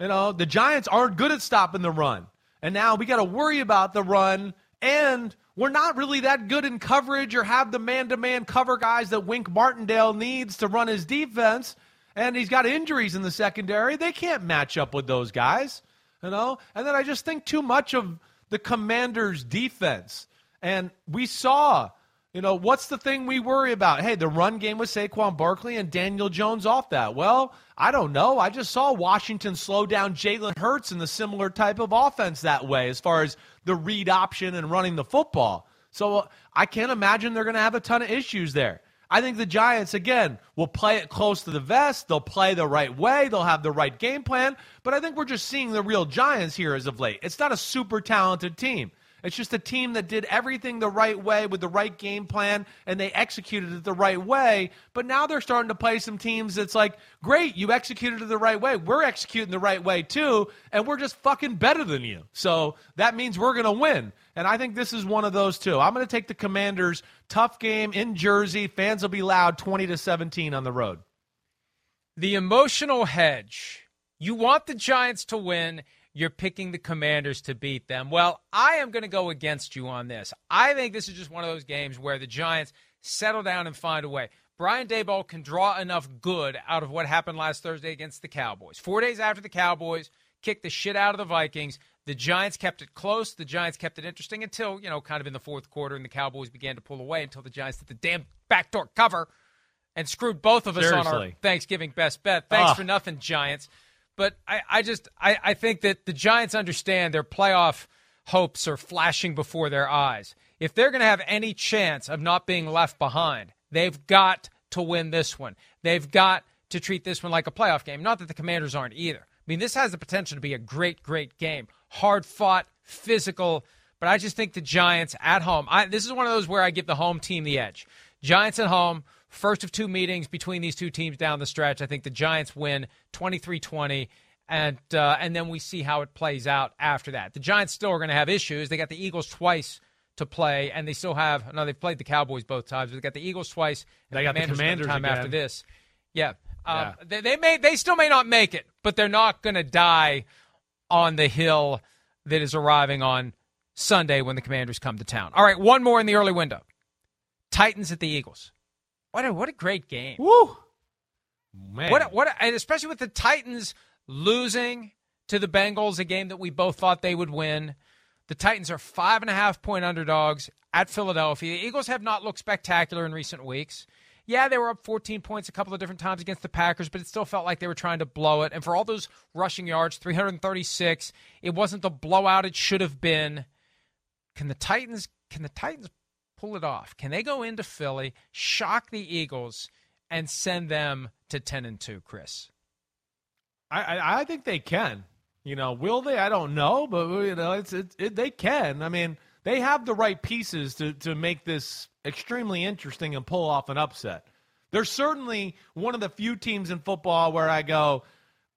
you know, the Giants aren't good at stopping the run. And now we got to worry about the run. And we're not really that good in coverage or have the man to man cover guys that Wink Martindale needs to run his defense. And he's got injuries in the secondary. They can't match up with those guys, you know? And then I just think too much of the Commanders' defense. And we saw, you know, what's the thing we worry about? Hey, the run game with Saquon Barkley and Daniel Jones off that. Well, I don't know. I just saw Washington slow down Jalen Hurts in the similar type of offense that way, as far as the read option and running the football. So uh, I can't imagine they're going to have a ton of issues there. I think the Giants, again, will play it close to the vest. They'll play the right way. They'll have the right game plan. But I think we're just seeing the real Giants here as of late. It's not a super talented team. It's just a team that did everything the right way with the right game plan and they executed it the right way. But now they're starting to play some teams that's like, great, you executed it the right way. We're executing the right way too, and we're just fucking better than you. So that means we're going to win. And I think this is one of those too. I'm going to take the Commanders. Tough game in Jersey. Fans will be loud 20 to 17 on the road. The emotional hedge. You want the Giants to win you're picking the Commanders to beat them. Well, I am going to go against you on this. I think this is just one of those games where the Giants settle down and find a way. Brian Daboll can draw enough good out of what happened last Thursday against the Cowboys. Four days after the Cowboys kicked the shit out of the Vikings, the Giants kept it close. The Giants kept it interesting until, you know, kind of in the fourth quarter, and the Cowboys began to pull away until the Giants did the damn backdoor cover and screwed both of us Seriously. on our Thanksgiving best bet. Thanks Ugh. for nothing, Giants. But I, I just I, I think that the Giants understand their playoff hopes are flashing before their eyes. If they're going to have any chance of not being left behind, they've got to win this one. They've got to treat this one like a playoff game. Not that the Commanders aren't either. I mean, this has the potential to be a great, great game. Hard fought, physical. But I just think the Giants at home. I, this is one of those where I give the home team the edge. Giants at home. First of two meetings between these two teams down the stretch. I think the Giants win 23 20, and, uh, and then we see how it plays out after that. The Giants still are going to have issues. They got the Eagles twice to play, and they still have. No, they've played the Cowboys both times. They got the Eagles twice. And They got the Commanders time again. after this. Yeah, um, Yeah. They, they may they still may not make it, but they're not going to die on the hill that is arriving on Sunday when the Commanders come to town. All right, one more in the early window. Titans at the Eagles. What a what a great game. Woo! Man. What a, what a, and especially with the Titans losing to the Bengals, a game that we both thought they would win. The Titans are five and a half point underdogs at Philadelphia. The Eagles have not looked spectacular in recent weeks. Yeah, they were up 14 points a couple of different times against the Packers, but it still felt like they were trying to blow it. And for all those rushing yards, 336, it wasn't the blowout it should have been. Can the Titans can the Titans pull it off? Can they go into Philly, shock the Eagles, and send them to 10 and 2, Chris? I, I I think they can. You know, will they? I don't know, but you know, it's it, it, they can. I mean, they have the right pieces to to make this extremely interesting and pull off an upset. They're certainly one of the few teams in football where I go,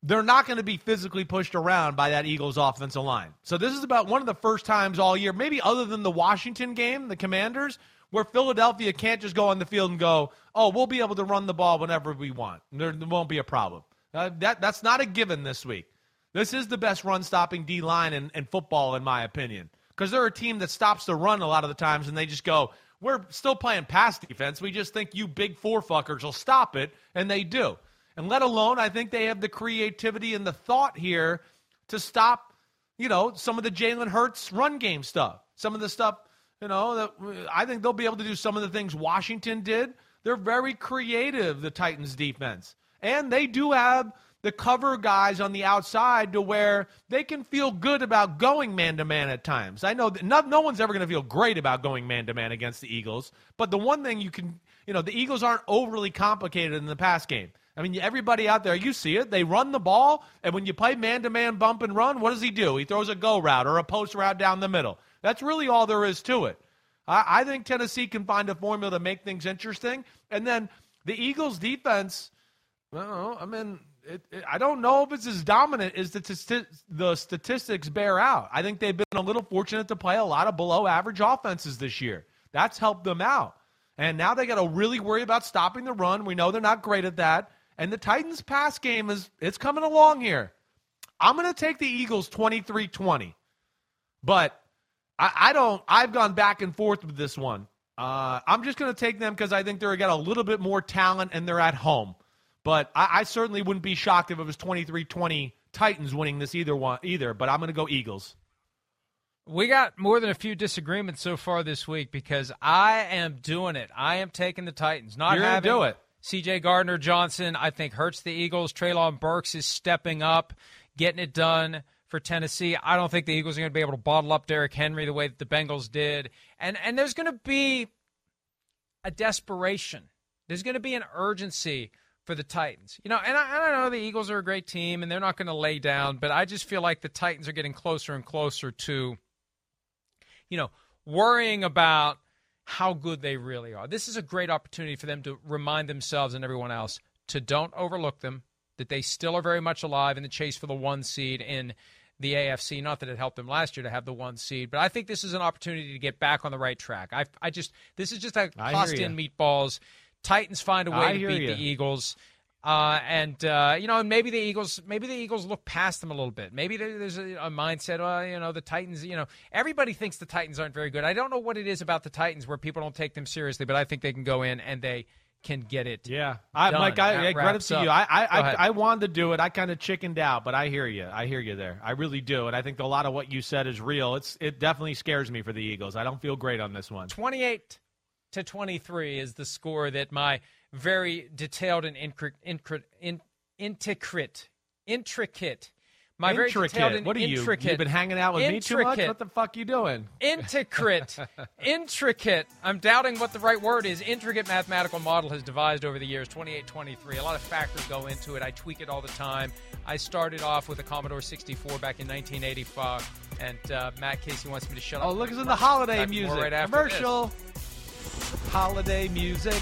they're not going to be physically pushed around by that Eagles offensive line. So this is about one of the first times all year, maybe other than the Washington game, the Commanders, where Philadelphia can't just go on the field and go, "Oh, we'll be able to run the ball whenever we want. There, won't be a problem." Uh, that that's not a given this week. This is the best run stopping D line in, in football, in my opinion, because they're a team that stops the run a lot of the times, and they just go, "We're still playing pass defense. We just think you big four fuckers will stop it," and they do. And let alone, I think they have the creativity and the thought here to stop, you know, some of the Jalen Hurts run game stuff. Some of the stuff, you know, that I think they'll be able to do some of the things Washington did. They're very creative, the Titans defense. And they do have the cover guys on the outside to where they can feel good about going man to man at times. I know that no, no one's ever going to feel great about going man to man against the Eagles, but the one thing you can, you know, the Eagles aren't overly complicated in the pass game. I mean, everybody out there, you see it. They run the ball, and when you play man to man bump and run, what does he do? He throws a go route or a post route down the middle. That's really all there is to it. I, I think Tennessee can find a formula to make things interesting. And then the Eagles' defense, well, I mean, it, it, I don't know if it's as dominant as the, the statistics bear out. I think they've been a little fortunate to play a lot of below average offenses this year. That's helped them out. And now they got to really worry about stopping the run. We know they're not great at that. And the Titans' pass game is it's coming along here. I'm going to take the Eagles 23-20. But I, I don't. I've gone back and forth with this one. Uh, I'm just going to take them because I think they're got a little bit more talent and they're at home. But I, I certainly wouldn't be shocked if it was 23-20 Titans winning this either one either. But I'm going to go Eagles. We got more than a few disagreements so far this week because I am doing it. I am taking the Titans. Not You're gonna having do it. C.J. Gardner Johnson, I think hurts the Eagles. Treylon Burks is stepping up, getting it done for Tennessee. I don't think the Eagles are going to be able to bottle up Derrick Henry the way that the Bengals did. And and there's going to be a desperation. There's going to be an urgency for the Titans. You know, and I, and I know the Eagles are a great team and they're not going to lay down, but I just feel like the Titans are getting closer and closer to, you know, worrying about how good they really are. This is a great opportunity for them to remind themselves and everyone else to don't overlook them, that they still are very much alive in the chase for the one seed in the AFC. Not that it helped them last year to have the one seed, but I think this is an opportunity to get back on the right track. I, I just this is just a hear in meatballs. Titans find a way I to beat ya. the Eagles. Uh, and uh, you know, and maybe the Eagles, maybe the Eagles look past them a little bit. Maybe there's a, a mindset. Well, you know, the Titans. You know, everybody thinks the Titans aren't very good. I don't know what it is about the Titans where people don't take them seriously, but I think they can go in and they can get it. Yeah, I, done. Mike, I, yeah, credit to you. I, I, I, I wanted to do it. I kind of chickened out, but I hear you. I hear you there. I really do, and I think a lot of what you said is real. It's it definitely scares me for the Eagles. I don't feel great on this one. 28 to 23 is the score that my very detailed and intricate, intricate, my very detailed intricate. What are you? intricate, You've been hanging out with me too much. What the fuck you doing? intricate, intricate. I'm doubting what the right word is. Intricate mathematical model has devised over the years. 2823. A lot of factors go into it. I tweak it all the time. I started off with a Commodore 64 back in 1985, and uh, Matt Casey wants me to shut up. Oh, look, it's in the holiday music. right after this. Commercial. Holiday music.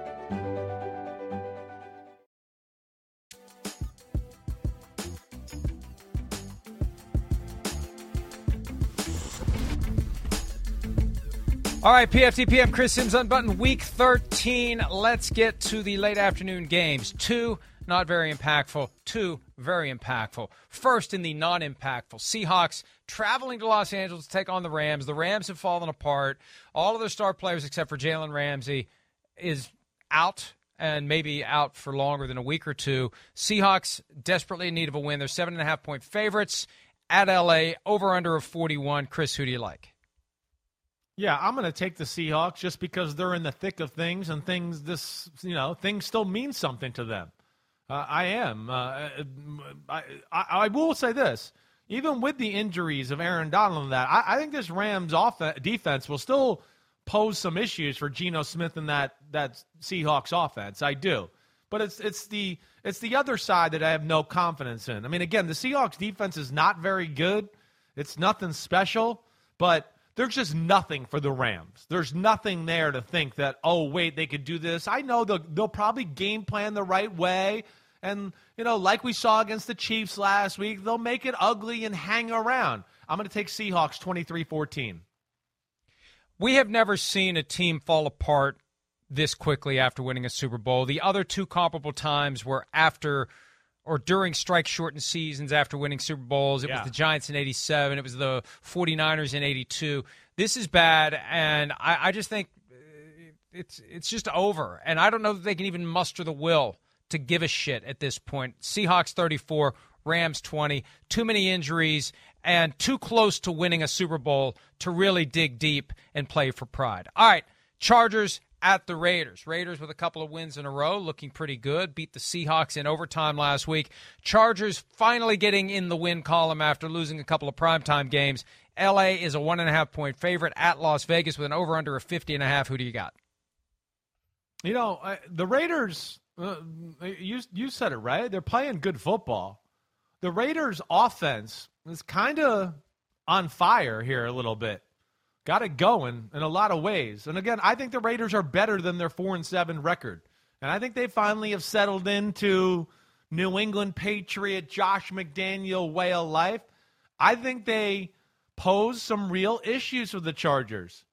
All right, PFTPM, Chris Simms unbuttoned week 13. Let's get to the late afternoon games. Two, not very impactful. Two, very impactful. First, in the non impactful, Seahawks traveling to Los Angeles to take on the Rams. The Rams have fallen apart. All of their star players, except for Jalen Ramsey, is out and maybe out for longer than a week or two. Seahawks desperately in need of a win. They're seven and a half point favorites at LA, over under of 41. Chris, who do you like? Yeah, I'm going to take the Seahawks just because they're in the thick of things and things this you know things still mean something to them. Uh, I am. Uh, I, I, I will say this: even with the injuries of Aaron Donald and that, I, I think this Rams offense, defense will still pose some issues for Geno Smith and that that Seahawks offense. I do, but it's it's the it's the other side that I have no confidence in. I mean, again, the Seahawks defense is not very good. It's nothing special, but there's just nothing for the Rams. There's nothing there to think that, oh, wait, they could do this. I know they'll, they'll probably game plan the right way. And, you know, like we saw against the Chiefs last week, they'll make it ugly and hang around. I'm going to take Seahawks 23 14. We have never seen a team fall apart this quickly after winning a Super Bowl. The other two comparable times were after or during strike shortened seasons after winning Super Bowls. It yeah. was the Giants in 87, it was the 49ers in 82. This is bad, and I, I just think uh, it's it's just over. And I don't know that they can even muster the will to give a shit at this point. Seahawks 34, Rams 20. Too many injuries and too close to winning a Super Bowl to really dig deep and play for pride. All right, Chargers at the Raiders. Raiders with a couple of wins in a row, looking pretty good. Beat the Seahawks in overtime last week. Chargers finally getting in the win column after losing a couple of primetime games. LA is a one and a half point favorite at Las Vegas with an over under of 50 and a half. Who do you got? You know, the Raiders, uh, you, you said it right. They're playing good football. The Raiders' offense is kind of on fire here a little bit got it going in a lot of ways. And again, I think the Raiders are better than their 4 and 7 record. And I think they finally have settled into New England Patriot Josh McDaniel way of life. I think they pose some real issues for the Chargers.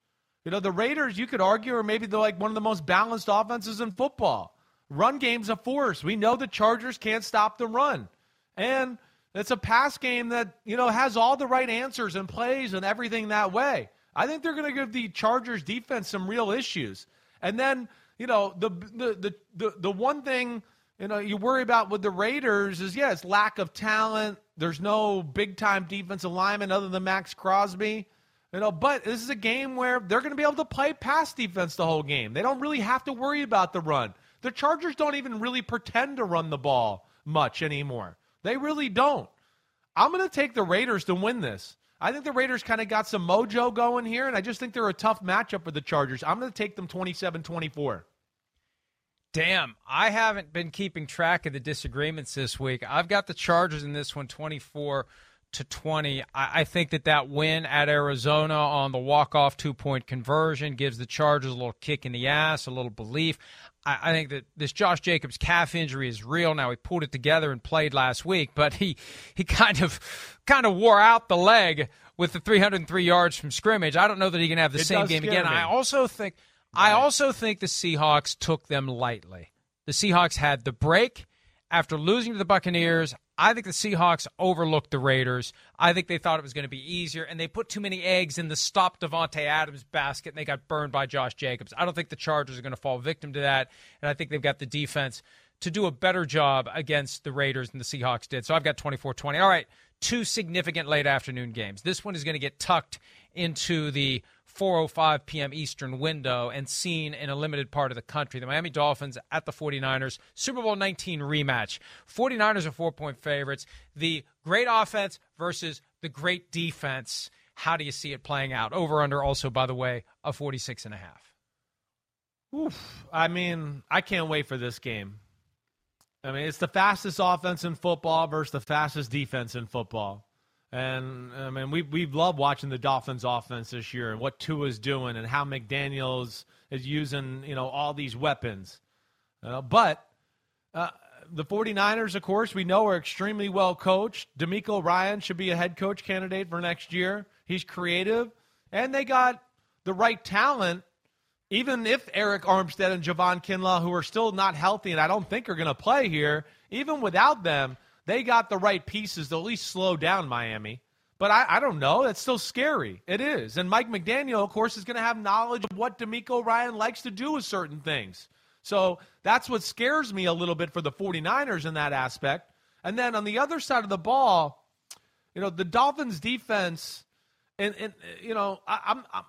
You know, the Raiders, you could argue, are maybe they're like one of the most balanced offenses in football. Run game's a force. We know the Chargers can't stop the run. And it's a pass game that, you know, has all the right answers and plays and everything that way. I think they're going to give the Chargers defense some real issues. And then, you know, the the the the, the one thing you know you worry about with the Raiders is yeah, it's lack of talent. There's no big time defensive lineman other than Maxx Crosby. You know, but this is a game where they're going to be able to play pass defense the whole game. They don't really have to worry about the run. The Chargers don't even really pretend to run the ball much anymore. They really don't. I'm going to take the Raiders to win this. I think the Raiders kind of got some mojo going here, and I just think they're a tough matchup for the Chargers. I'm going to take them 27 24. Damn, I haven't been keeping track of the disagreements this week. I've got the Chargers in this one 24 to 20. I, I think that that win at Arizona on the walk-off two-point conversion gives the Chargers a little kick in the ass, a little belief. I, I think that this Josh Jacobs calf injury is real. Now he pulled it together and played last week, but he he kind of kind of wore out the leg with the 303 yards from scrimmage. I don't know that he can have the it same game again. Me. I also think right. I also think the Seahawks took them lightly. The Seahawks had the break after losing to the Buccaneers. I think the Seahawks overlooked the Raiders. I think they thought it was going to be easier, and they put too many eggs in the stop Davante Adams basket, and they got burned by Josh Jacobs. I don't think the Chargers are going to fall victim to that, and I think they've got the defense to do a better job against the Raiders than the Seahawks did. So I've got 24 20. All right, two significant late afternoon games. This one is going to get tucked into the 4:05 p.m. Eastern window and seen in a limited part of the country. The Miami Dolphins at the 49ers, Super Bowl 19 rematch. 49ers are 4-point favorites. The great offense versus the great defense. How do you see it playing out? Over under also, by the way, a 46 and a half. Oof. I mean, I can't wait for this game. I mean, it's the fastest offense in football versus the fastest defense in football. And I mean, we we love watching the Dolphins' offense this year and what Tua is doing and how McDaniels is using you know all these weapons. Uh, but uh, the 49ers, of course, we know are extremely well coached. DeMeco Ryan should be a head coach candidate for next year. He's creative, and they got the right talent. Even if Arik Armstead and Javon Kinlaw, who are still not healthy and I don't think are going to play here, even without them, they got the right pieces to at least slow down Miami. But I, I don't know. That's still scary. It is. And Mike McDaniel, of course, is going to have knowledge of what DeMeco Ryan likes to do with certain things. So that's what scares me a little bit for the 49ers in that aspect. And then on the other side of the ball, you know, the Dolphins defense, and, and you know, I, I'm, I'm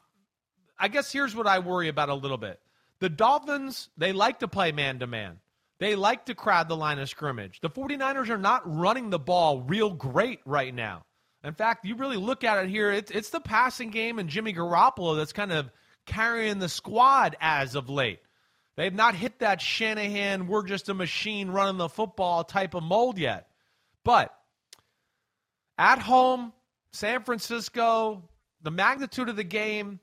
I guess here's what I worry about a little bit. The Dolphins, they like to play man to man. They like to crowd the line of scrimmage. The 49ers are not running the ball real great right now. In fact, you really look at it here, it's, it's the passing game and Jimmy Garoppolo that's kind of carrying the squad as of late. They've not hit that Shanahan, we're just a machine running the football type of mold yet. But at home, San Francisco, the magnitude of the game,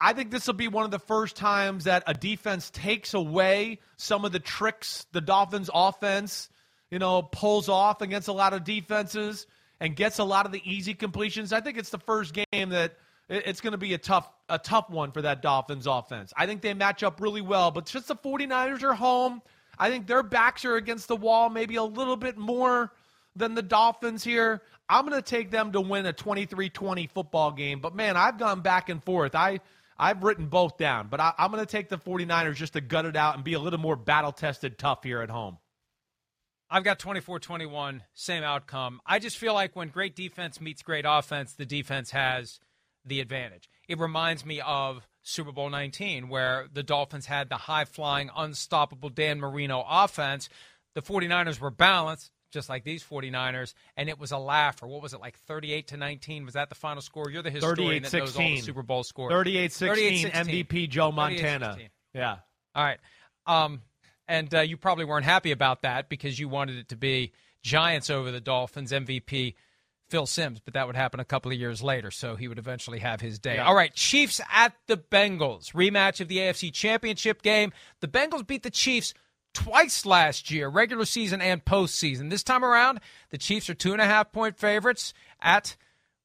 I think this will be one of the first times that a defense takes away some of the tricks the Dolphins offense, you know, pulls off against a lot of defenses and gets a lot of the easy completions. I think it's the first game that it's going to be a tough a tough one for that Dolphins offense. I think they match up really well, but just the 49ers are home. I think their backs are against the wall maybe a little bit more than the Dolphins here. I'm going to take them to win a 23-20 football game, but man, I've gone back and forth. I I've written both down, but I, am going to take the 49ers just to gut it out and be a little more battle tested tough here at home. I've got 24 21, same outcome. I just feel like when great defense meets great offense, the defense has the advantage. It reminds me of Super Bowl 19, where the Dolphins had the high flying, unstoppable Dan Marino offense. The 49ers were balanced just like these 49ers, and it was a laugh. Or what was it, like 38 to 19? Was that the final score? You're the historian that knows all the Super Bowl scores. 38 16, MVP Joe Montana. Yeah. All right. Um, and uh, you probably weren't happy about that because you wanted it to be Giants over the Dolphins, MVP Phil Simms, but that would happen a couple of years later, so he would eventually have his day. Yeah. All right, Chiefs at the Bengals. Rematch of the AFC Championship game. The Bengals beat the Chiefs twice last year, regular season and postseason. This time around, the Chiefs are two and a half point favorites at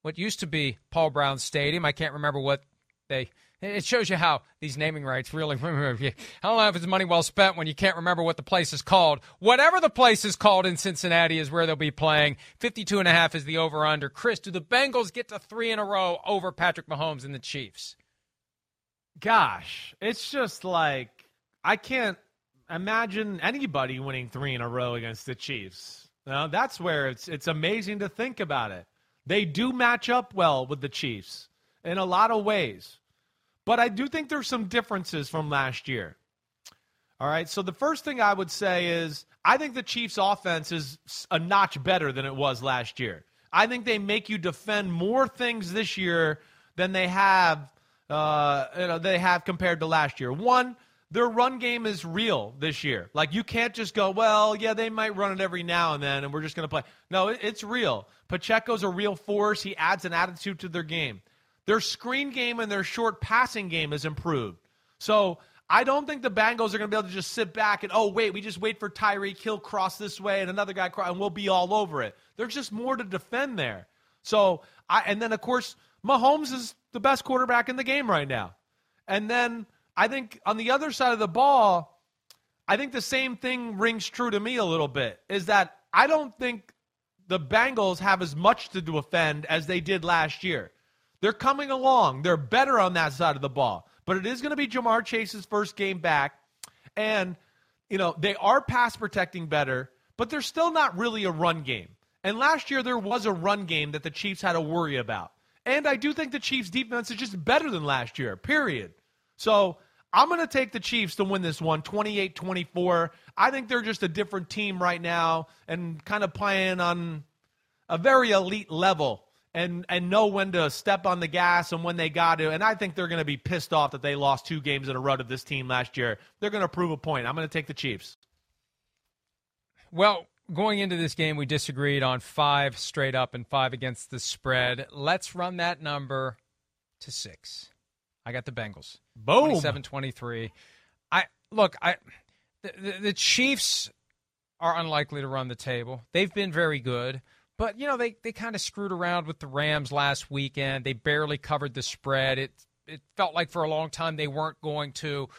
what used to be Paul Brown Stadium. I can't remember what they. It shows you how these naming rights really. I don't know if it's money well spent when you can't remember what the place is called. Whatever the place is called in Cincinnati is where they'll be playing. 52 and a half is the over under. Chris, do the Bengals get to three in a row over Patrick Mahomes and the Chiefs? Gosh, it's just like I can't imagine anybody winning three in a row against the Chiefs. That's where it's it's amazing to think about it. They do match up well with the Chiefs in a lot of ways. But I do think there's some differences from last year. All right, so the first thing I would say is I think the Chiefs offense is a notch better than it was last year. I think they make you defend more things this year than they have uh, you know, they have compared to last year. One, their run game is real this year. Like you can't just go, well, yeah, they might run it every now and then, and we're just going to play. No, it's real. Pacheco's a real force. He adds an attitude to their game. Their screen game and their short passing game has improved. So I don't think the Bengals are going to be able to just sit back and oh wait, we just wait for Tyreek Hill cross this way and another guy cross, and we'll be all over it. There's just more to defend there. So I and then of course Mahomes is the best quarterback in the game right now, and then I think on the other side of the ball, I think the same thing rings true to me a little bit is that I don't think the Bengals have as much to defend as they did last year. They're coming along. They're better on that side of the ball. But it is going to be Ja'Marr Chase's first game back. And, you know, they are pass protecting better, but they're still not really a run game. And last year there was a run game that the Chiefs had to worry about. And I do think the Chiefs defense is just better than last year, period. So I'm going to take the Chiefs to win this one 28 24. I think they're just a different team right now and kind of playing on a very elite level and and know when to step on the gas and when they got to. And I think they're going to be pissed off that they lost two games in a row to this team last year. They're going to prove a point. I'm going to take the Chiefs. Well, going into this game, we disagreed on five straight up and five against the spread. Let's run that number to six. I got the Bengals. Boom. 27 23. I look, I the, the, the Chiefs are unlikely to run the table. They've been very good. But you know they, they kind of screwed around with the Rams last weekend. They barely covered the spread. It it felt like for a long time they weren't going to.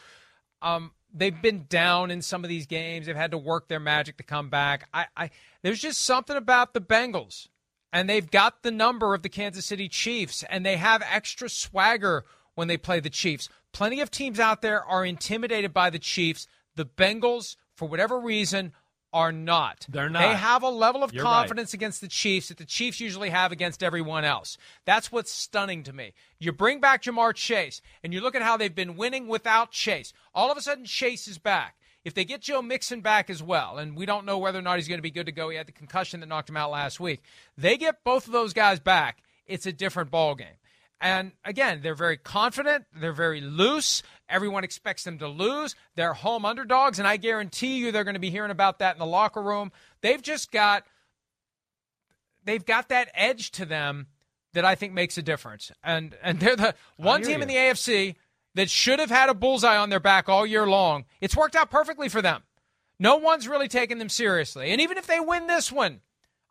Um, they've been down in some of these games. They've had to work their magic to come back. I, I there's just something about the Bengals, and they've got the number of the Kansas City Chiefs, and they have extra swagger when they play the Chiefs. Plenty of teams out there are intimidated by the Chiefs. The Bengals, for whatever reason, are not. They're not. They have a level of You're confidence right. against the Chiefs that the Chiefs usually have against everyone else. That's what's stunning to me. You bring back Ja'Marr Chase, and you look at how they've been winning without Chase. All of a sudden, Chase is back. If they get Joe Mixon back as well, and we don't know whether or not he's going to be good to go, he had the concussion that knocked him out last week. They get both of those guys back, it's a different ball game. And again, they're very confident. They're very loose. Everyone expects them to lose. They're home underdogs, and I guarantee you they're going to be hearing about that in the locker room. They've just got they've got that edge to them that I think makes a difference. And and they're the one team you. in the AFC that should have had a bullseye on their back all year long. It's worked out perfectly for them. No one's really taken them seriously. And even if they win this one,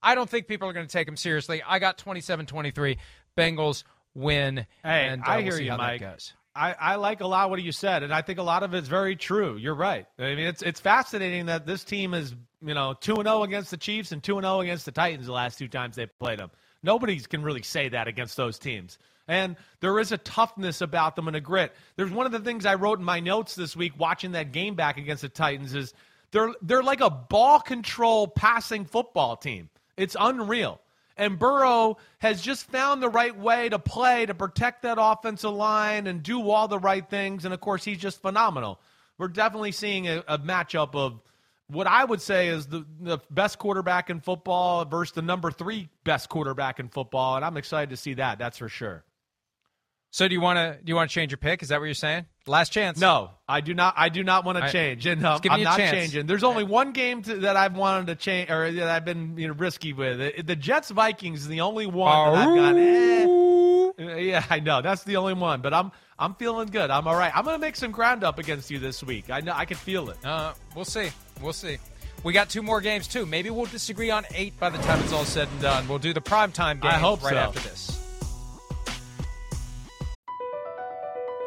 I don't think people are going to take them seriously. I got 27-23 Bengals win. Hey, and, uh, I we'll hear see you, how Mike. Goes. I, I like a lot what you said, and I think a lot of it's very true. You're right. I mean, it's it's fascinating that this team is you know two and zero against the Chiefs and two and zero against the Titans the last two times they played them. Nobody can really say that against those teams. And there is a toughness about them and a grit. There's one of the things I wrote in my notes this week watching that game back against the Titans is they're they're like a ball control passing football team. It's unreal. And Burrow has just found the right way to play to protect that offensive line and do all the right things. And of course, he's just phenomenal. We're definitely seeing a, a matchup of what I would say is the, the best quarterback in football versus the number three best quarterback in football. And I'm excited to see that. That's for sure. So do you want to do you want to change your pick? Is that what you're saying? Last chance. No, I do not. I do not want to change, and um, I'm not chance. changing. There's only one game to, that I've wanted to change, or that I've been you know, risky with. Uh, The Jets Vikings is the only one that I've gone. Eh. Yeah, I know that's the only one, but I'm I'm feeling good. I'm all right. I'm gonna make some ground up against you this week. I know I can feel it. Uh, we'll see. We'll see. We got two more games too. Maybe we'll disagree on eight by the time it's all said and done. We'll do the primetime game I hope right so. after this.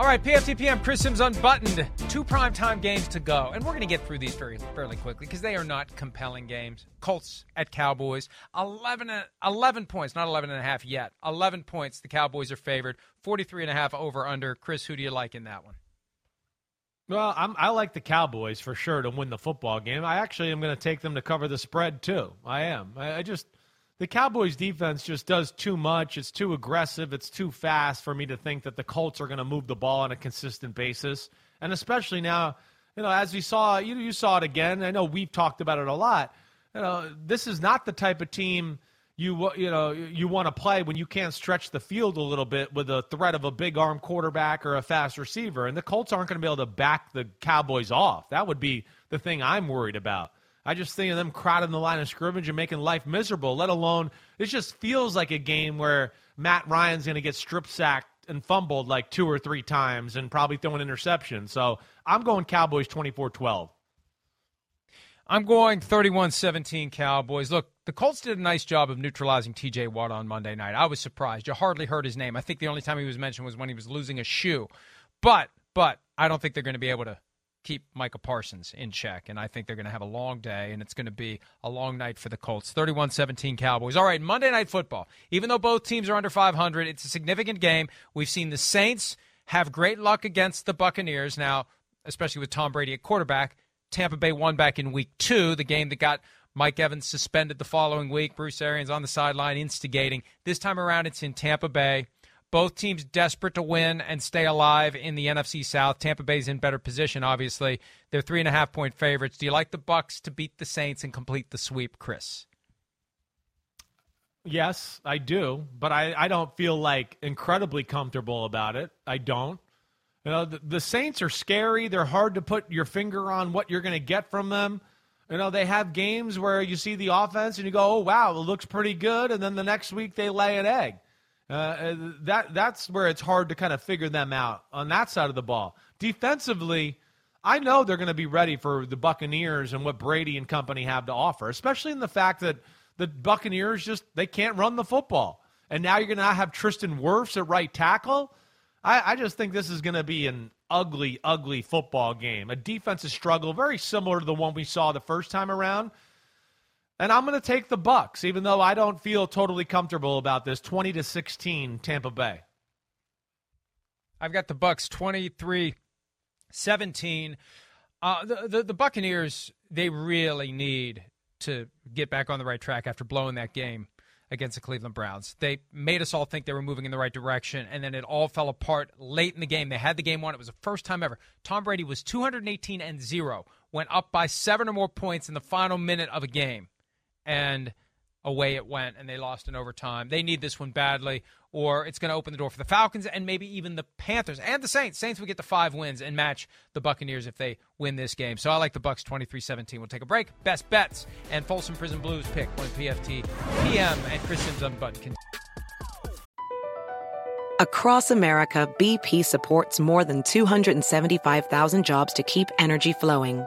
All right, PFTPM, Chris Simms unbuttoned. Two primetime games to go. And we're going to get through these very fairly quickly because they are not compelling games. Colts at Cowboys. 11, 11 points, not 11 and a half yet. 11 points. The Cowboys are favored. 43 and a half over under. Chris, who do you like in that one? Well, I'm, I like the Cowboys for sure to win the football game. I actually am going to take them to cover the spread too. I am. I, I just the Cowboys defense just does too much. It's too aggressive. It's too fast for me to think that the Colts are going to move the ball on a consistent basis. And especially now, you know, as we saw, you you saw it again. I know we've talked about it a lot. You know, this is not the type of team you you know you want to play when you can't stretch the field a little bit with a threat of a big arm quarterback or a fast receiver. And the Colts aren't going to be able to back the Cowboys off. That would be the thing I'm worried about. I just think of them crowding the line of scrimmage and making life miserable. Let alone it just feels like a game where Matt Ryan's going to get strip sacked and fumbled like two or three times and probably throw an interception. So I'm going Cowboys 24-12. I'm going 31 17 Cowboys. Look, the Colts did a nice job of neutralizing TJ Watt on Monday night. I was surprised. You hardly heard his name. I think the only time he was mentioned was when he was losing a shoe. But, but, I don't think they're going to be able to keep Micah Parsons in check. And I think they're going to have a long day, and it's going to be a long night for the Colts. 31 17 Cowboys. All right, Monday Night Football. Even though both teams are under 500, it's a significant game. We've seen the Saints have great luck against the Buccaneers. Now, especially with Tom Brady at quarterback, Tampa Bay won back in week two, the game that got Mike Evans suspended the following week. Bruce Arians on the sideline instigating. This time around, it's in Tampa Bay. Both teams desperate to win and stay alive in the NFC South. Tampa Bay's in better position, obviously. They're three and a half point favorites. Do you like the Bucs to beat the Saints and complete the sweep, Chris? Yes, I do, but I, I don't feel like incredibly comfortable about it. I don't. You know, the, the Saints are scary. They're hard to put your finger on what you're going to get from them. You know, they have games where you see the offense and you go, "Oh wow, it looks pretty good," and then the next week they lay an egg. Uh, uh, that that's where it's hard to kind of figure them out on that side of the ball. Defensively, I know they're going to be ready for the Buccaneers and what Brady and company have to offer, especially in the fact that the Buccaneers just they can't run the football, and now you're going to have Tristan Wirfs at right tackle. I, I just think this is going to be an ugly, ugly football game, a defensive struggle very similar to the one we saw the first time around. And I'm going to take the Bucs, even though I don't feel totally comfortable about this. 20 to 16, Tampa Bay. I've got the Bucs 23 17. Uh, the, the, the Buccaneers, they really need to get back on the right track after blowing that game against the Cleveland Browns. They made us all think they were moving in the right direction, and then it all fell apart late in the game. They had the game won. It was the first time ever. Tom Brady was 218 and 0, went up by seven or more points in the final minute of a game and away it went, and they lost in overtime. They need this one badly, or it's going to open the door for the Falcons and maybe even the Panthers and the Saints. Saints would get the five wins and match the Buccaneers if they win this game. So I like the Bucs 23-17. We'll take a break. Best bets and Folsom Prison Blues pick when PFT PM and Chris Simms unbuttoned. Across America, BP supports more than 275,000 jobs to keep energy flowing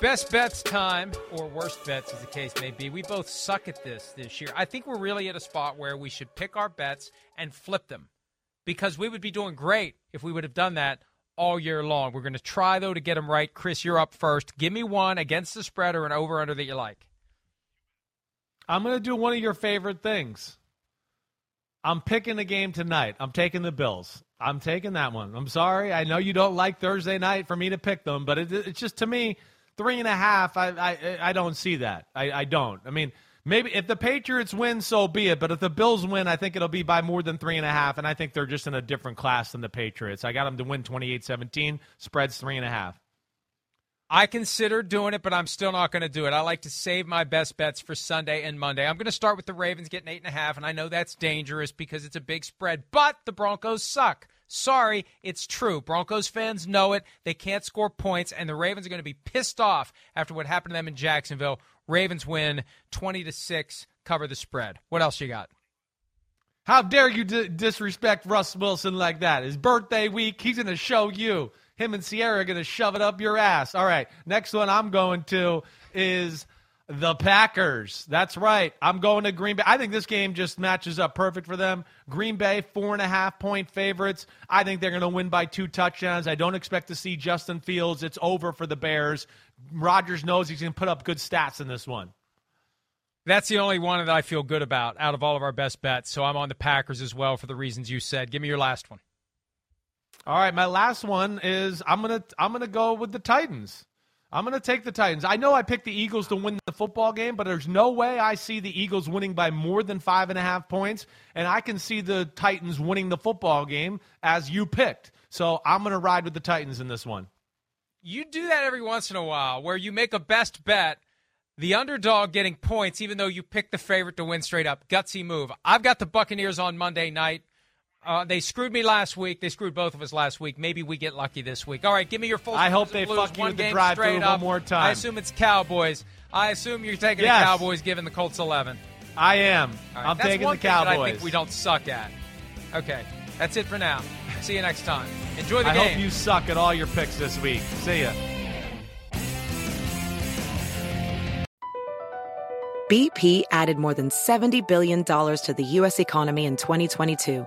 Best bets time, or worst bets, as the case may be. We both suck at this this year. I think we're really at a spot where we should pick our bets and flip them because we would be doing great if we would have done that all year long. We're going to try, though, to get them right. Chris, you're up first. Give me one against the spread or an over under that you like. I'm going to do one of your favorite things. I'm picking the game tonight. I'm taking the Bills. I'm taking that one. I'm sorry. I know you don't like Thursday night for me to pick them, but it, it's just to me three and a half. I I, I don't see that. I, I don't. I mean, maybe if the Patriots win, so be it. But if the Bills win, I think it'll be by more than three and a half. And I think they're just in a different class than the Patriots. I got them to win 28-17. Spreads three and a half. I consider doing it, but I'm still not going to do it. I like to save my best bets for Sunday and Monday. I'm going to start with the Ravens getting eight and a half, and I know that's dangerous because it's a big spread, but the Broncos suck. Sorry, it's true. Broncos fans know it. They can't score points, and the Ravens are going to be pissed off after what happened to them in Jacksonville. Ravens win 20 to 6, cover the spread. What else you got? How dare you d- disrespect Russ Wilson like that? His birthday week, he's going to show you. Him and Ciara are going to shove it up your ass. All right, next one I'm going to is the Packers. That's right. I'm going to Green Bay. I think this game just matches up perfect for them. Green Bay, four and a half point favorites. I think they're going to win by two touchdowns. I don't expect to see Justin Fields. It's over for the Bears. Rodgers knows he's going to put up good stats in this one. That's the only one that I feel good about out of all of our best bets. So I'm on the Packers as well for the reasons you said. Give me your last one. All right, my last one is I'm gonna I'm gonna go with the Titans. I'm going to take the Titans. I know I picked the Eagles to win the football game, but there's no way I see the Eagles winning by more than five and a half points, and I can see the Titans winning the football game as you picked. So I'm going to ride with the Titans in this one. You do that every once in a while where you make a best bet, the underdog getting points, even though you pick the favorite to win straight up. Gutsy move. I've got the Buccaneers on Monday night. Uh, they screwed me last week. They screwed both of us last week. Maybe we get lucky this week. All right, give me your full. I hope they Blues, fuck you one with the game drive-through straight one more time. I assume it's Cowboys. I assume you're taking Yes. the Cowboys, given the Colts eleven. I am. All right, I'm that's taking one the thing that I think we don't suck at. Okay, that's it for now. See you next time. Enjoy the I game. hope you suck at all your picks this week. See ya. BP added more than $70 billion to the U.S. economy in 2022